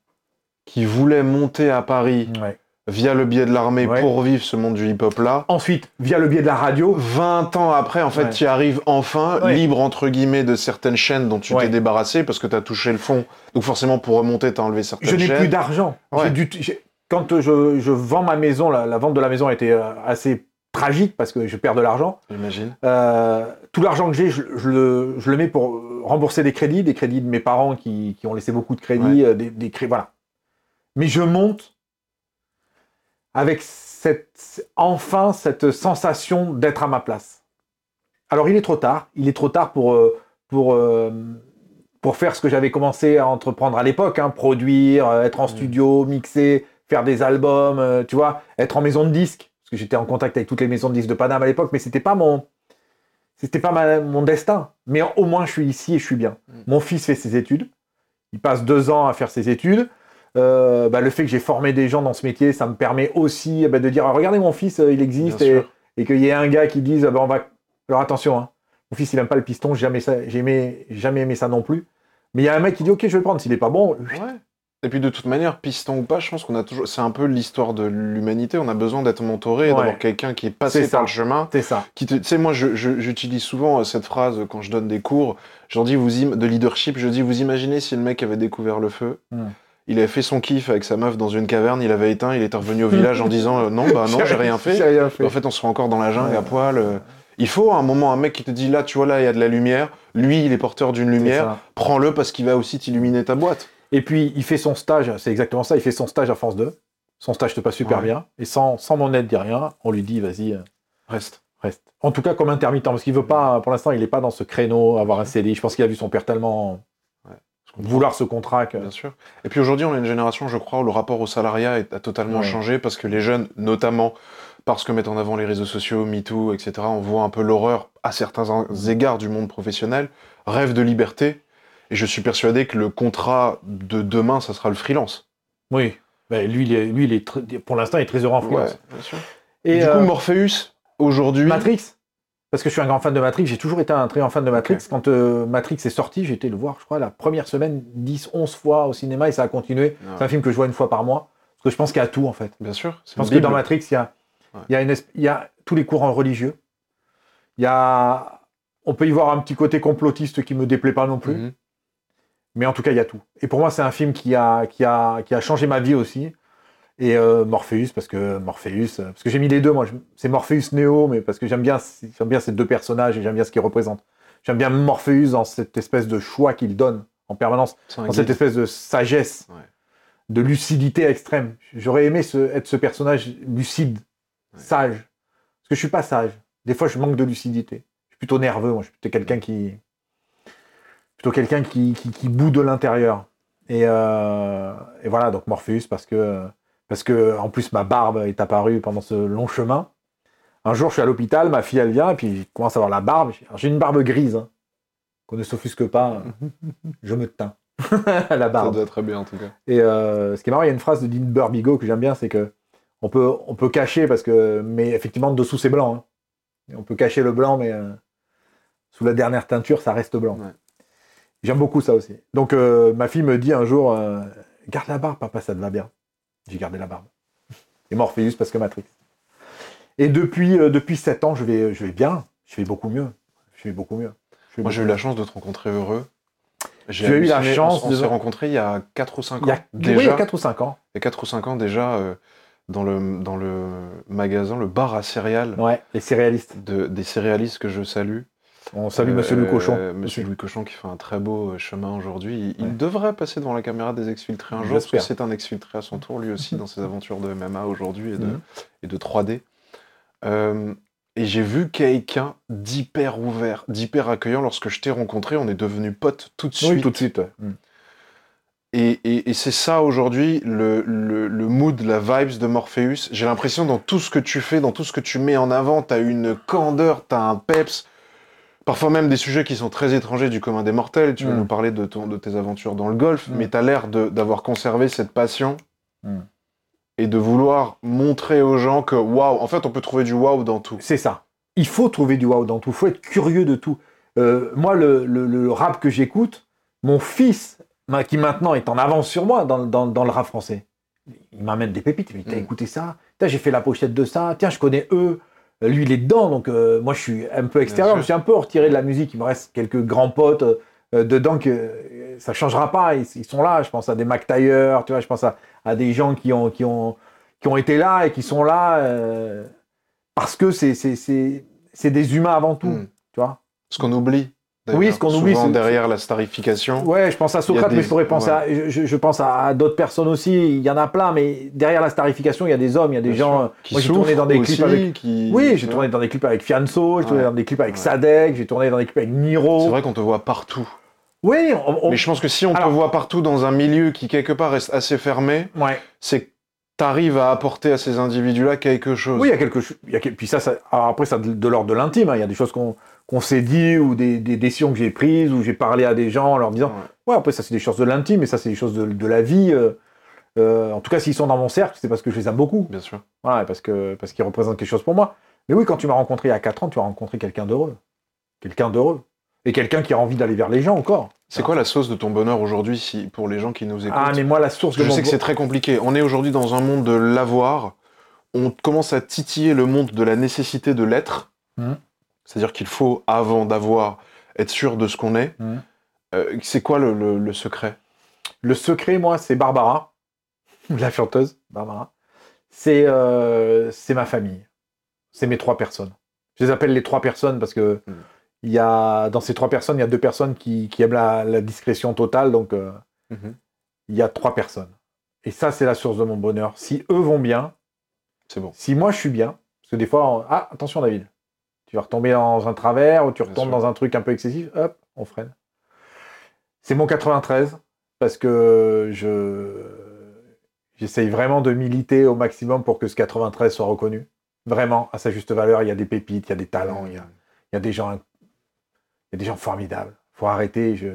S1: qui voulait monter à Paris
S2: ouais.
S1: Via le biais de l'armée
S2: Ouais.
S1: pour vivre ce monde du hip-hop là.
S2: Ensuite, via le biais de la radio,
S1: 20 ans après, en fait,
S2: Ouais.
S1: tu y arrives enfin,
S2: Ouais.
S1: libre entre guillemets de certaines chaînes dont tu t'es débarrassé parce que tu as touché le fond. Donc forcément, pour remonter, tu as enlevé certaines
S2: je n'ai
S1: chaînes.
S2: plus d'argent.
S1: Ouais.
S2: J'ai dû- j'ai- Quand je, je vends ma maison, la, la vente de la maison a été euh, assez tragique parce que je perds de l'argent.
S1: J'imagine.
S2: Euh, tout l'argent que j'ai, je, je le, je le mets pour rembourser des crédits, des crédits de mes parents qui, qui ont laissé beaucoup de crédits, euh, des, des cré- voilà. Mais je monte avec cette, enfin cette sensation d'être à ma place. Alors il est trop tard, il est trop tard pour, euh, pour, euh, pour faire ce que j'avais commencé à entreprendre à l'époque, hein, produire, euh, être en
S1: Mm.
S2: studio, mixer, faire des albums, tu vois, être en maison de disques, parce que j'étais en contact avec toutes les maisons de disques de Paname à l'époque, mais c'était pas mon, c'était pas ma- mon destin. Mais au moins je suis ici et je suis bien.
S1: Mm.
S2: Mon fils fait ses études, il passe deux ans à faire ses études. Euh, bah, le fait que j'ai formé des gens dans ce métier, ça me permet aussi eh ben, de dire ah, regardez mon fils, euh, il existe et, qu'il y ait un gars qui dise ah ben, on va alors attention hein, mon fils il aime pas le piston j'ai jamais ça jamais aimé ça non plus mais il y a un mec qui dit ok je vais le prendre s'il est pas bon
S1: Ouais. Et puis de toute manière, piston ou pas, je pense qu'on a toujours. C'est un peu l'histoire de l'humanité. On a besoin d'être mentoré, et
S2: Ouais.
S1: d'avoir quelqu'un qui est passé par le chemin.
S2: c'est ça
S1: Qui te... Tu sais, moi, j'utilise souvent euh, cette phrase quand je donne des cours. Je leur dis vous im- de leadership. Je dis vous imaginez si le mec avait découvert le feu.
S2: Hmm.
S1: Il avait fait son kiff avec sa meuf dans une caverne, il avait éteint, il était revenu au village en disant euh, non, bah non, j'ai rien fait.
S2: j'ai rien fait
S1: En fait, on sera encore dans la jungle
S2: Ouais.
S1: à poil. euh. Il faut à un moment un mec qui te dit là, tu vois, là, il y a de la lumière. Lui, il est porteur d'une lumière. Prends-le parce qu'il va aussi t'illuminer ta boîte.
S2: et puis il fait son stage c'est exactement ça il fait son stage à France 2 son stage se passe super
S1: Ouais.
S2: bien et sans, sans mon aide ni rien on lui dit vas-y euh,
S1: Reste.
S2: Reste. En tout cas, comme intermittent, parce qu'il veut pas, pour l'instant, il n'est pas dans ce créneau, avoir un CDI. Je pense qu'il a vu son père tellement. Vouloir ce contrat que.
S1: Bien sûr. Et puis aujourd'hui, on a une génération, je crois, où le rapport au salariat a totalement
S2: Ouais.
S1: changé parce que les jeunes, notamment parce que mettent en avant les réseaux sociaux, MeToo, etc., on voit un peu l'horreur à certains égards du monde professionnel, rêvent de liberté. Et je suis persuadé que le contrat de demain, ça sera le freelance.
S2: Oui. Ben, lui, il est, lui, il est très- pour l'instant, il est très heureux en freelance.
S1: Ouais, bien sûr.
S2: Et
S1: du
S2: euh,
S1: coup, Morpheus, aujourd'hui.
S2: Matrix Parce que je suis un grand fan de Matrix, j'ai toujours été un très grand fan de Matrix. Quand euh, Matrix est sorti, j'ai été le voir, je crois, la première semaine, 10, 11 fois au cinéma et ça a continué.
S1: Ah,
S2: C'est un film que je vois une fois par mois. Parce que je pense qu'il y a tout, en fait.
S1: Bien sûr.
S2: Je pense que dans Matrix, il y a,
S1: Ouais.
S2: il y, a une esp- il y a tous les courants religieux. Il y a... On peut y voir un petit côté complotiste qui me déplaît pas non plus.
S1: Mhm.
S2: Mais en tout cas, il y a tout. Et pour moi, c'est un film qui a, qui a, qui a changé ma vie aussi. Et euh, Morpheus, parce que Morpheus, euh, parce que j'ai mis les deux, moi, c'est Morpheus Neo, mais parce que j'aime bien, j'aime bien ces deux personnages et j'aime bien ce qu'ils représentent. J'aime bien Morpheus dans cette espèce de choix qu'il donne en permanence, dans cette espèce de sagesse,
S1: Ouais.
S2: de lucidité extrême. J'aurais aimé ce- être ce personnage lucide,
S1: Ouais.
S2: sage. Parce que je suis pas sage. Des fois, je manque de lucidité. Je suis plutôt nerveux, moi. Je suis plutôt quelqu'un qui, plutôt quelqu'un qui, qui, qui bout de l'intérieur. Et, euh, et voilà, donc Morpheus, parce que, parce que en plus ma barbe est apparue pendant ce long chemin. Un jour, je suis à l'hôpital, ma fille elle vient, et puis je commence à avoir la barbe. J'ai une barbe grise, hein, qu'on ne s'offusque pas. je me teins la
S1: Ça
S2: barbe.
S1: doit très bien, en tout cas.
S2: Et euh, ce qui est marrant, il y a une phrase de Dean Burbigo que j'aime bien, c'est que on peut, on peut cacher parce que, mais effectivement dessous c'est blanc. hein. Et on peut cacher le blanc, mais euh, sous la dernière teinture, ça reste blanc.
S1: Ouais.
S2: J'aime beaucoup ça aussi. Donc euh, ma fille me dit un jour, garde la barbe, papa, ça te va bien. J'ai gardé la barbe. Et Morpheus parce que Matrix. Et depuis, euh, depuis 7 ans, je vais, je vais bien. Je vais beaucoup mieux. Je vais beaucoup mieux. Je vais
S1: Moi, j'ai eu la chance de te rencontrer heureux. J'ai
S2: eu la chance
S1: On, on
S2: de-
S1: s'est rencontrés il y a 4 ou 5 ans.
S2: mieux. Il y a,
S1: déjà,
S2: oui, il y a 4 ou 5 ans.
S1: il y a 4 ou 5 ans déjà, euh, dans, le, dans le magasin, le bar à céréales
S2: Ouais, les céréalistes.
S1: de, des céréalistes que je salue.
S2: On salue
S1: Euh,
S2: Monsieur Louis Cochon.
S1: Monsieur. Louis Cochon qui fait un très beau euh, chemin aujourd'hui. Il, devrait passer devant la caméra des exfiltrés un jour, parce que c'est un exfiltré à son tour, lui aussi, dans ses aventures de MMA aujourd'hui et, de
S2: Mhm.
S1: et de 3D. Euh, et j'ai vu quelqu'un d'hyper ouvert, d'hyper accueillant lorsque je t'ai rencontré. On est devenus potes tout de suite.
S2: Oui, tout de suite. ouais. Mm.
S1: Et, et- et c'est ça aujourd'hui, le, le, le mood, la vibes de Morpheus. J'ai l'impression dans tout ce que tu fais, dans tout ce que tu mets en avant, tu as une candeur, tu as un peps. Parfois même des sujets qui sont très étrangers du commun des mortels. Tu vas
S2: Mm.
S1: nous parler de, ton, de tes aventures dans le golf,
S2: Mm.
S1: mais tu as l'air d'avoir conservé cette passion
S2: Mm.
S1: et de vouloir montrer aux gens que waouh, en fait, on peut trouver du waouh dans tout.
S2: C'est ça. Il faut trouver du wow dans tout. Il faut être curieux de tout. Euh, moi, le, le- le rap que j'écoute, mon fils, qui maintenant est en avance sur moi dans, dans- dans le rap français, il m'amène des pépites. Il me dit, T'as écouté ça? Tiens, j'ai fait la pochette de ça. Tiens, je connais eux. Lui, il est dedans. Donc, euh, moi, je suis un peu extérieur. Je me suis un peu retiré de la musique. Il me reste quelques grands potes euh, dedans que euh, ça changera pas. Ils, ils sont là. Je pense à des Mac Taylor, tu vois. Je pense à, à des gens qui ont, qui, ont, qui ont été là et qui sont là parce que c'est- c'est c'est- c'est des humains avant tout.
S1: Mm.
S2: Tu vois
S1: Ce qu'on oublie.
S2: Oui,
S1: d'ailleurs.
S2: ce qu'on oublie,
S1: Souvent
S2: c'est-
S1: derrière la starification.
S2: Ouais, je pense à Socrate,
S1: des-
S2: mais je pourrais penser
S1: ouais.
S2: à, je, pense à d'autres personnes aussi. Il y en a plein, mais derrière la starification, il y a des hommes, il y a des
S1: Bien
S2: gens. euh,
S1: qui
S2: moi, j'ai tourné dans des
S1: aussi,
S2: clips avec.
S1: qui-
S2: Oui, j'ai tourné dans des clips avec Fianso, j'ai tourné dans des clips avec. Sadek, j'ai tourné dans des clips avec Niro.
S1: C'est vrai qu'on te voit partout.
S2: Oui, on, on-
S1: Mais je pense que si on
S2: Alors-
S1: te voit partout dans un milieu qui quelque part reste assez fermé,
S2: ouais.
S1: c'est que tu arrives à apporter à ces individus-là quelque chose.
S2: Oui, il y a quelque chose. Puis ça, ça alors après, ça de, de l'ordre de l'intime. hein. Il y a des choses qu'on qu'on s'est dit ou des, des décisions que j'ai prises ou j'ai parlé à des gens en leur disant.
S1: Ouais.
S2: Ouais, après, ça, c'est des choses de l'intime et ça, c'est des choses de, de la vie. euh, euh, en tout cas, s'ils sont dans mon cercle, c'est parce que je les aime beaucoup.
S1: Bien sûr.
S2: Voilà, parce que parce qu'ils représentent quelque chose pour moi. Mais oui, quand tu m'as rencontré il y a 4 ans, tu as rencontré quelqu'un d'heureux. Quelqu'un d'heureux. Et quelqu'un qui a envie d'aller vers les gens encore.
S1: C'est quoi la sauce de ton bonheur aujourd'hui si, pour les gens qui nous écoutent?
S2: Ah, mais moi, la source de
S1: Je
S2: mon
S1: sais que c'est très compliqué. On est aujourd'hui dans un monde de l'avoir. On commence à titiller le monde de la nécessité de l'être.
S2: Mhm.
S1: C'est-à-dire qu'il faut, avant d'avoir, être sûr de ce qu'on est. Euh, c'est quoi le, le- le secret?
S2: Le secret, moi, c'est Barbara, la chanteuse, Barbara. C'est euh, c'est ma famille. C'est mes trois personnes. Je les appelle les trois personnes parce que
S1: Mm.
S2: il y a, dans ces trois personnes, il y a deux personnes qui, qui aiment la, la discrétion totale. Donc, euh, il y a trois personnes. Et ça, c'est la source de mon bonheur. Si eux vont bien,
S1: C'est bon.
S2: si moi je suis bien, parce que des fois, on- ah, attention David, Tu vas retomber dans un travers ou tu retombes dans un truc un peu excessif, hop, on freine. C'est mon 93 parce que je j'essaye vraiment de militer au maximum pour que ce 93 soit reconnu. Vraiment, à sa juste valeur, il y a des pépites, il y a des talents, il y a, il y a des gens il y a des gens formidables. Faut arrêter. Je...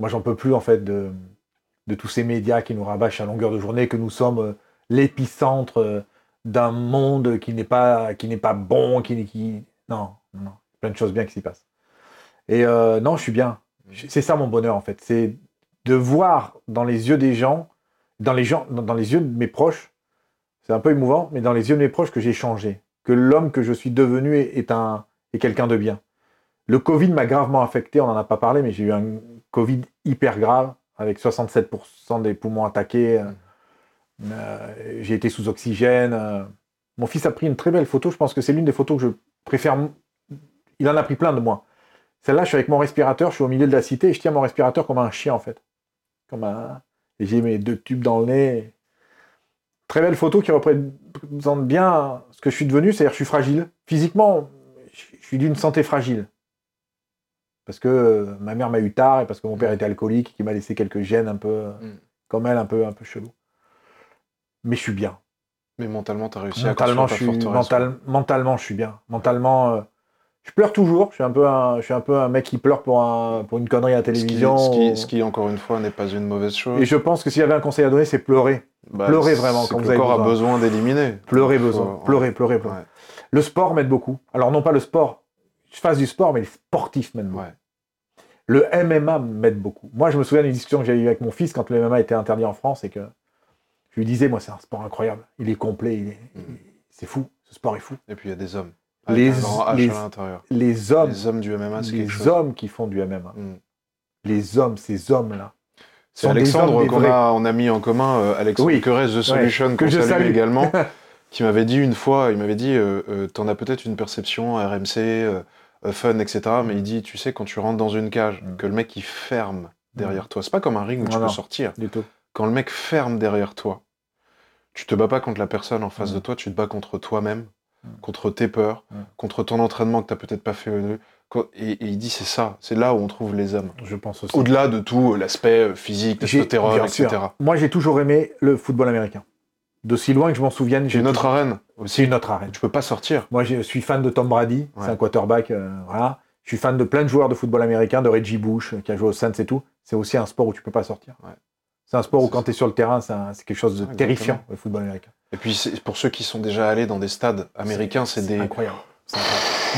S2: Moi, j'en peux plus en fait de, de tous ces médias qui nous rabâchent à longueur de journée que nous sommes euh, l'épicentre euh, d'un monde qui n'est pas qui n'est pas bon, qui, qui... non non plein de choses bien qui s'y passent. Et euh, non, je suis bien. C'est ça mon bonheur en fait, c'est de voir dans les yeux des gens, dans les gens, dans, les yeux de mes proches. C'est un peu émouvant, mais dans les yeux de mes proches que j'ai changé, que l'homme que je suis devenu est, un est quelqu'un de bien. Le Covid m'a gravement affecté, on n'en a pas parlé, mais j'ai eu un Covid hyper grave, avec 67% des poumons attaqués. euh, euh, j'ai été sous oxygène. Mon fils a pris une très belle photo, je pense que c'est l'une des photos que je préfère. Il en a pris plein de moi. Celle-là, je suis avec mon respirateur, je suis au milieu de la cité et je tiens mon respirateur comme un chien en fait. Comme un... Et j'ai mes deux tubes dans le nez. Très belle photo qui représente bien ce que je suis devenu, c'est-à-dire que je suis fragile. Physiquement, je suis d'une santé fragile. Parce que euh, ma mère m'a eu tard et parce que mon père était alcoolique, qui m'a laissé quelques gènes un peu,
S1: Mm.
S2: comme elle, un peu, un peu chelou. Mais je suis bien.
S1: Mais mentalement, tu as réussi
S2: Mentalement,
S1: à
S2: je suis,
S1: ta forteresse.
S2: mental- mentalement, je suis bien. Mentalement, euh, je pleure toujours. Je suis un peu un, je suis un peu un mec qui pleure pour, un, pour une connerie à la
S1: Ce qui,
S2: télévision.
S1: ce, qui, ce qui, encore une fois, n'est pas une mauvaise chose.
S2: Et je pense que s'il y avait un conseil à donner, c'est pleurer.
S1: Bah,
S2: pleurez vraiment quand
S1: que
S2: vous
S1: le
S2: avez
S1: corps a
S2: besoin.
S1: besoin d'éliminer.
S2: Pleurer besoin. Pleurer, pleurer, pleurer.
S1: Ouais.
S2: Le sport m'aide beaucoup. Alors non pas le sport. Je fasse du sport, mais les sportifs m'aident.
S1: Ouais.
S2: Le MMA m'aide beaucoup. Moi, je me souviens d'une discussion que j'avais eue avec mon fils quand le MMA était interdit en France et que je lui disais, moi, c'est un sport incroyable. Il est complet, est-
S1: Mhm.
S2: c'est fou. Ce sport est fou.
S1: Et puis il y a des hommes.
S2: Les- les-
S1: à l'intérieur.
S2: Les hommes,
S1: Les hommes du MMA,
S2: les hommes qui font du MMA,
S1: Mm.
S2: les hommes, ces hommes-là,
S1: C'est Alexandre qu'on a, on a mis en commun, euh, Alexandre
S2: Oui.
S1: Querez, The Solution,
S2: que je
S1: salue,
S2: salue.
S1: également, qui m'avait dit une fois, il m'avait dit, euh, euh, t'en as peut-être une perception RMC, euh, euh, fun, etc. Mais il dit, tu sais, quand tu rentres dans une cage,
S2: Mm.
S1: que le mec il ferme derrière toi, c'est pas comme un ring où tu peux
S2: non.
S1: sortir.
S2: du tout.
S1: Quand le mec ferme derrière toi, tu te bats pas contre la personne en face
S2: Mm.
S1: de toi, tu te bats contre toi-même,
S2: Mm.
S1: contre tes peurs,
S2: Mm.
S1: contre ton entraînement que t'as peut-être pas fait. au- Et, et il dit, c'est ça, c'est là où on trouve les hommes.
S2: Je pense aussi.
S1: Au-delà de tout euh, l'aspect euh, physique, testostérone, etc.
S2: Moi, j'ai toujours aimé le football américain. D'aussi loin que je m'en souvienne,
S1: J'ai une autre
S2: toujours-
S1: arène
S2: C'est
S1: aussi.
S2: une autre arène.
S1: Tu peux pas sortir.
S2: Moi, je suis fan de Tom Brady,
S1: Ouais.
S2: c'est un quarterback, euh, voilà. Je suis fan de plein de joueurs de football américain, de Reggie Bush, qui a joué aux Saints et tout. C'est aussi un sport où tu peux pas sortir.
S1: Ouais.
S2: C'est un sport où quand tu es sur le terrain, c'est quelque chose de
S1: Ah,
S2: terrifiant,
S1: exactement.
S2: le football américain.
S1: Et puis pour ceux qui sont déjà allés dans des stades américains, c'est des.
S2: incroyable.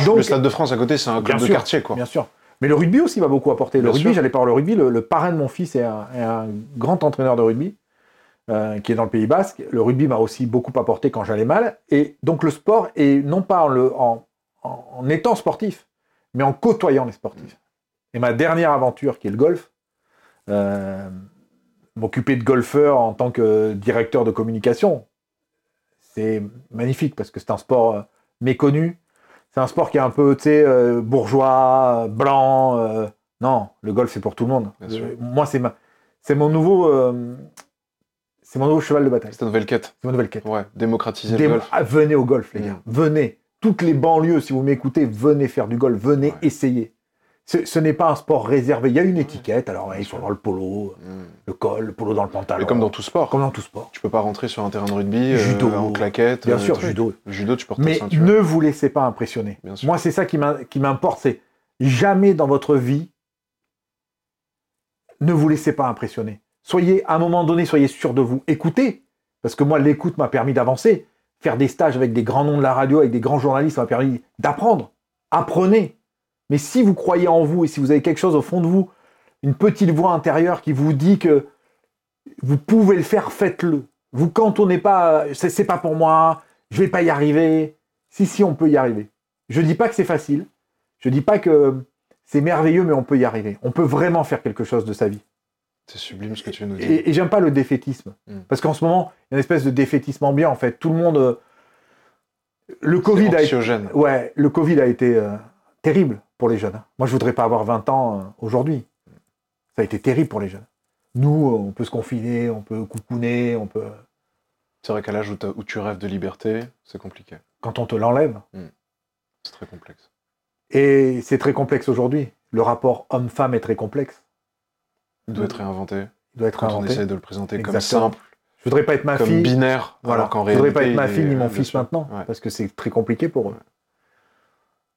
S2: Donc,
S1: Le stade de France à côté, c'est un club de quartier, quoi.
S2: Bien sûr. Mais le rugby aussi va beaucoup apporter. Le
S1: Bien
S2: rugby, j'allais parler le rugby. Le, le parrain de mon fils est un, est un grand entraîneur de rugby euh, qui est dans le Pays Basque. Le rugby m'a aussi beaucoup apporté quand j'allais mal. Et donc le sport, et non pas en, le, en, en- en étant sportif, mais en côtoyant les sportifs. Et ma dernière aventure, qui est le golf, euh, m'occuper de golfeur en tant que directeur de communication, c'est magnifique parce que c'est un sport euh, méconnu. C'est un sport qui est un peu, tu sais, euh, bourgeois, euh, blanc. euh, non, le golf, c'est pour tout le monde. Euh, moi, c'est ma, c'est mon nouveau, c'est mon nouveau cheval de bataille.
S1: C'est ta nouvelle quête.
S2: C'est ma nouvelle quête.
S1: Ouais, démocratiser le golf.
S2: Ah, venez au golf, les
S1: Mm.
S2: gars. Venez. Toutes les banlieues, si vous m'écoutez, venez faire du golf. Venez
S1: Ouais.
S2: essayer. Ce, n'est pas un sport réservé. Il y a une étiquette. Alors, ouais, il faut avoir le polo,
S1: Mm.
S2: le col, le polo dans le pantalon.
S1: Mais comme dans tout sport.
S2: Comme dans tout sport.
S1: Tu peux pas rentrer sur un terrain de rugby euh,
S2: Judo.
S1: en claquette.
S2: Bien
S1: euh,
S2: sûr, judo.
S1: Le judo, tu portes
S2: Mais
S1: ta
S2: ne vous laissez pas impressionner.
S1: Bien sûr.
S2: Moi, c'est ça qui m'im- qui m'importe, c'est jamais dans votre vie, ne vous laissez pas impressionner. Soyez, à un moment donné, soyez sûr de vous. Écoutez, parce que moi, l'écoute m'a permis d'avancer. Faire des stages avec des grands noms de la radio, avec des grands journalistes, m'a permis d'apprendre. Apprenez. Mais si vous croyez en vous et si vous avez quelque chose au fond de vous, une petite voix intérieure qui vous dit que vous pouvez le faire, faites-le. Vous cantonnez pas, c'est pas pour moi, je vais pas y arriver. Si, si, on peut y arriver. Je dis pas que c'est facile. Je dis pas que c'est merveilleux, mais on peut y arriver. On peut vraiment faire quelque chose de sa vie.
S1: C'est sublime ce que tu nous dis.
S2: Et, et j'aime pas le défaitisme.
S1: Mm.
S2: Parce qu'en ce moment, il y a une espèce de défaitisme ambiant, en fait. Tout le monde. euh, Le Covid a été. Ouais, le Covid a été euh, terrible pour les jeunes. hein. Moi, je voudrais pas avoir 20 ans euh, aujourd'hui. Ça a été terrible pour les jeunes. Nous, euh, on peut se confiner, on peut coucouner, on peut.
S1: C'est vrai qu'à l'âge où, tu rêves de liberté, c'est compliqué.
S2: Quand on te l'enlève,
S1: C'est très complexe.
S2: Et c'est très complexe aujourd'hui. Le rapport homme-femme est très complexe.
S1: Il doit être réinventé.
S2: Il doit être
S1: Quand on
S2: réinventé.
S1: essaie de le présenter comme simple,
S2: Je voudrais pas être ma
S1: comme
S2: fille.
S1: binaire,
S2: Voilà.
S1: alors qu'en
S2: Je voudrais pas être ma
S1: il
S2: fille ni mon
S1: bien
S2: fils maintenant,
S1: Ouais.
S2: parce que c'est très compliqué pour eux.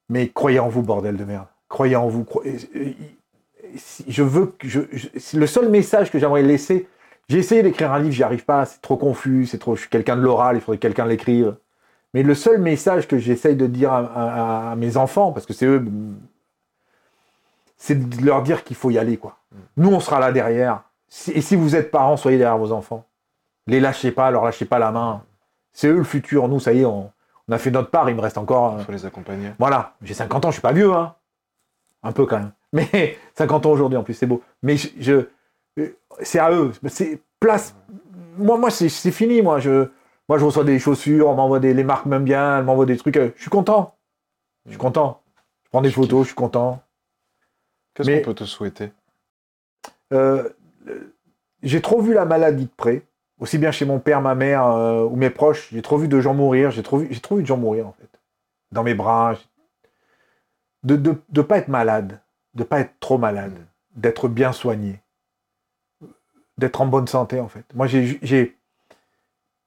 S2: Mais croyez en vous, bordel de merde. Croyez en vous. Je veux le seul message que j'aimerais laisser. J'ai essayé d'écrire un livre, j'y arrive pas. C'est trop confus. C'est trop. Je suis quelqu'un de l'oral. Il faudrait que quelqu'un l'écrive. Mais le seul message que j'essaye de dire à, mes enfants, parce que c'est eux, c'est de leur dire qu'il faut y aller, quoi. Nous, on sera là derrière. Et si vous êtes parents, soyez derrière vos enfants. Les lâchez pas, leur lâchez pas la main. C'est eux le futur. Nous, ça y est, on, on a fait notre part. Il me reste encore. euh,
S1: Il faut les accompagner.
S2: voilà, j'ai 50 ans, je suis pas vieux, hein. Un peu quand même. Mais 50 ans aujourd'hui en plus, c'est beau. Mais je, je- euh, c'est à eux. C'est place. Moi, moi, c'est fini. Moi, je, moi, je reçois des chaussures, on m'envoie des, les marques m'aiment bien, elles m'envoient des trucs. euh, Je suis content. Je suis content. Je prends des photos, je suis content.
S1: Qu'est-ce qu'on peut te souhaiter?
S2: Euh, euh, j'ai trop vu la maladie de près, aussi bien chez mon père, ma mère euh, ou mes proches. J'ai trop vu de gens mourir. J'ai trop vu, de gens mourir en fait, dans mes bras. De de pas être malade, de pas être trop malade, d'être bien soigné, d'être en bonne santé en fait. Moi j'ai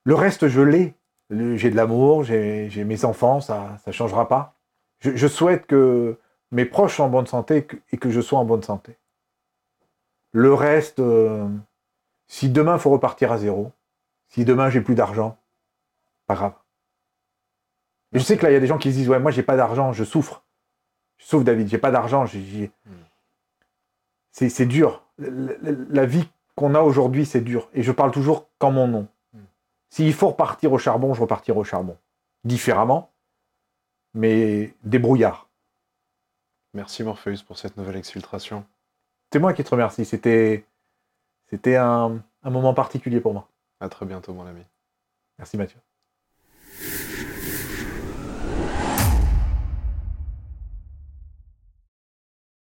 S2: le reste je l'ai. J'ai de l'amour, j'ai mes enfants, ça ça changera pas. Je, souhaite que mes proches soient en bonne santé et que- et que je sois en bonne santé. Le reste, euh, si demain il faut repartir à zéro, si demain j'ai plus d'argent, pas grave. Et je sais que là, il y a des gens qui se disent Ouais, moi j'ai pas d'argent, je souffre. Je souffre, David, j'ai pas d'argent. j'ai- j'ai-
S1: Mm.
S2: C'est c'est dur. La, la- la vie qu'on a aujourd'hui, c'est dur. Et je parle toujours qu'en mon nom.
S1: Mm.
S2: S'il faut repartir au charbon, je repartirai au charbon. Différemment, mais débrouillard.
S1: Merci Morpheus pour cette nouvelle exfiltration.
S2: C'est moi qui te remercie. C'était c'était un, moment particulier pour moi.
S1: À très bientôt, mon ami.
S2: Merci, Mathieu.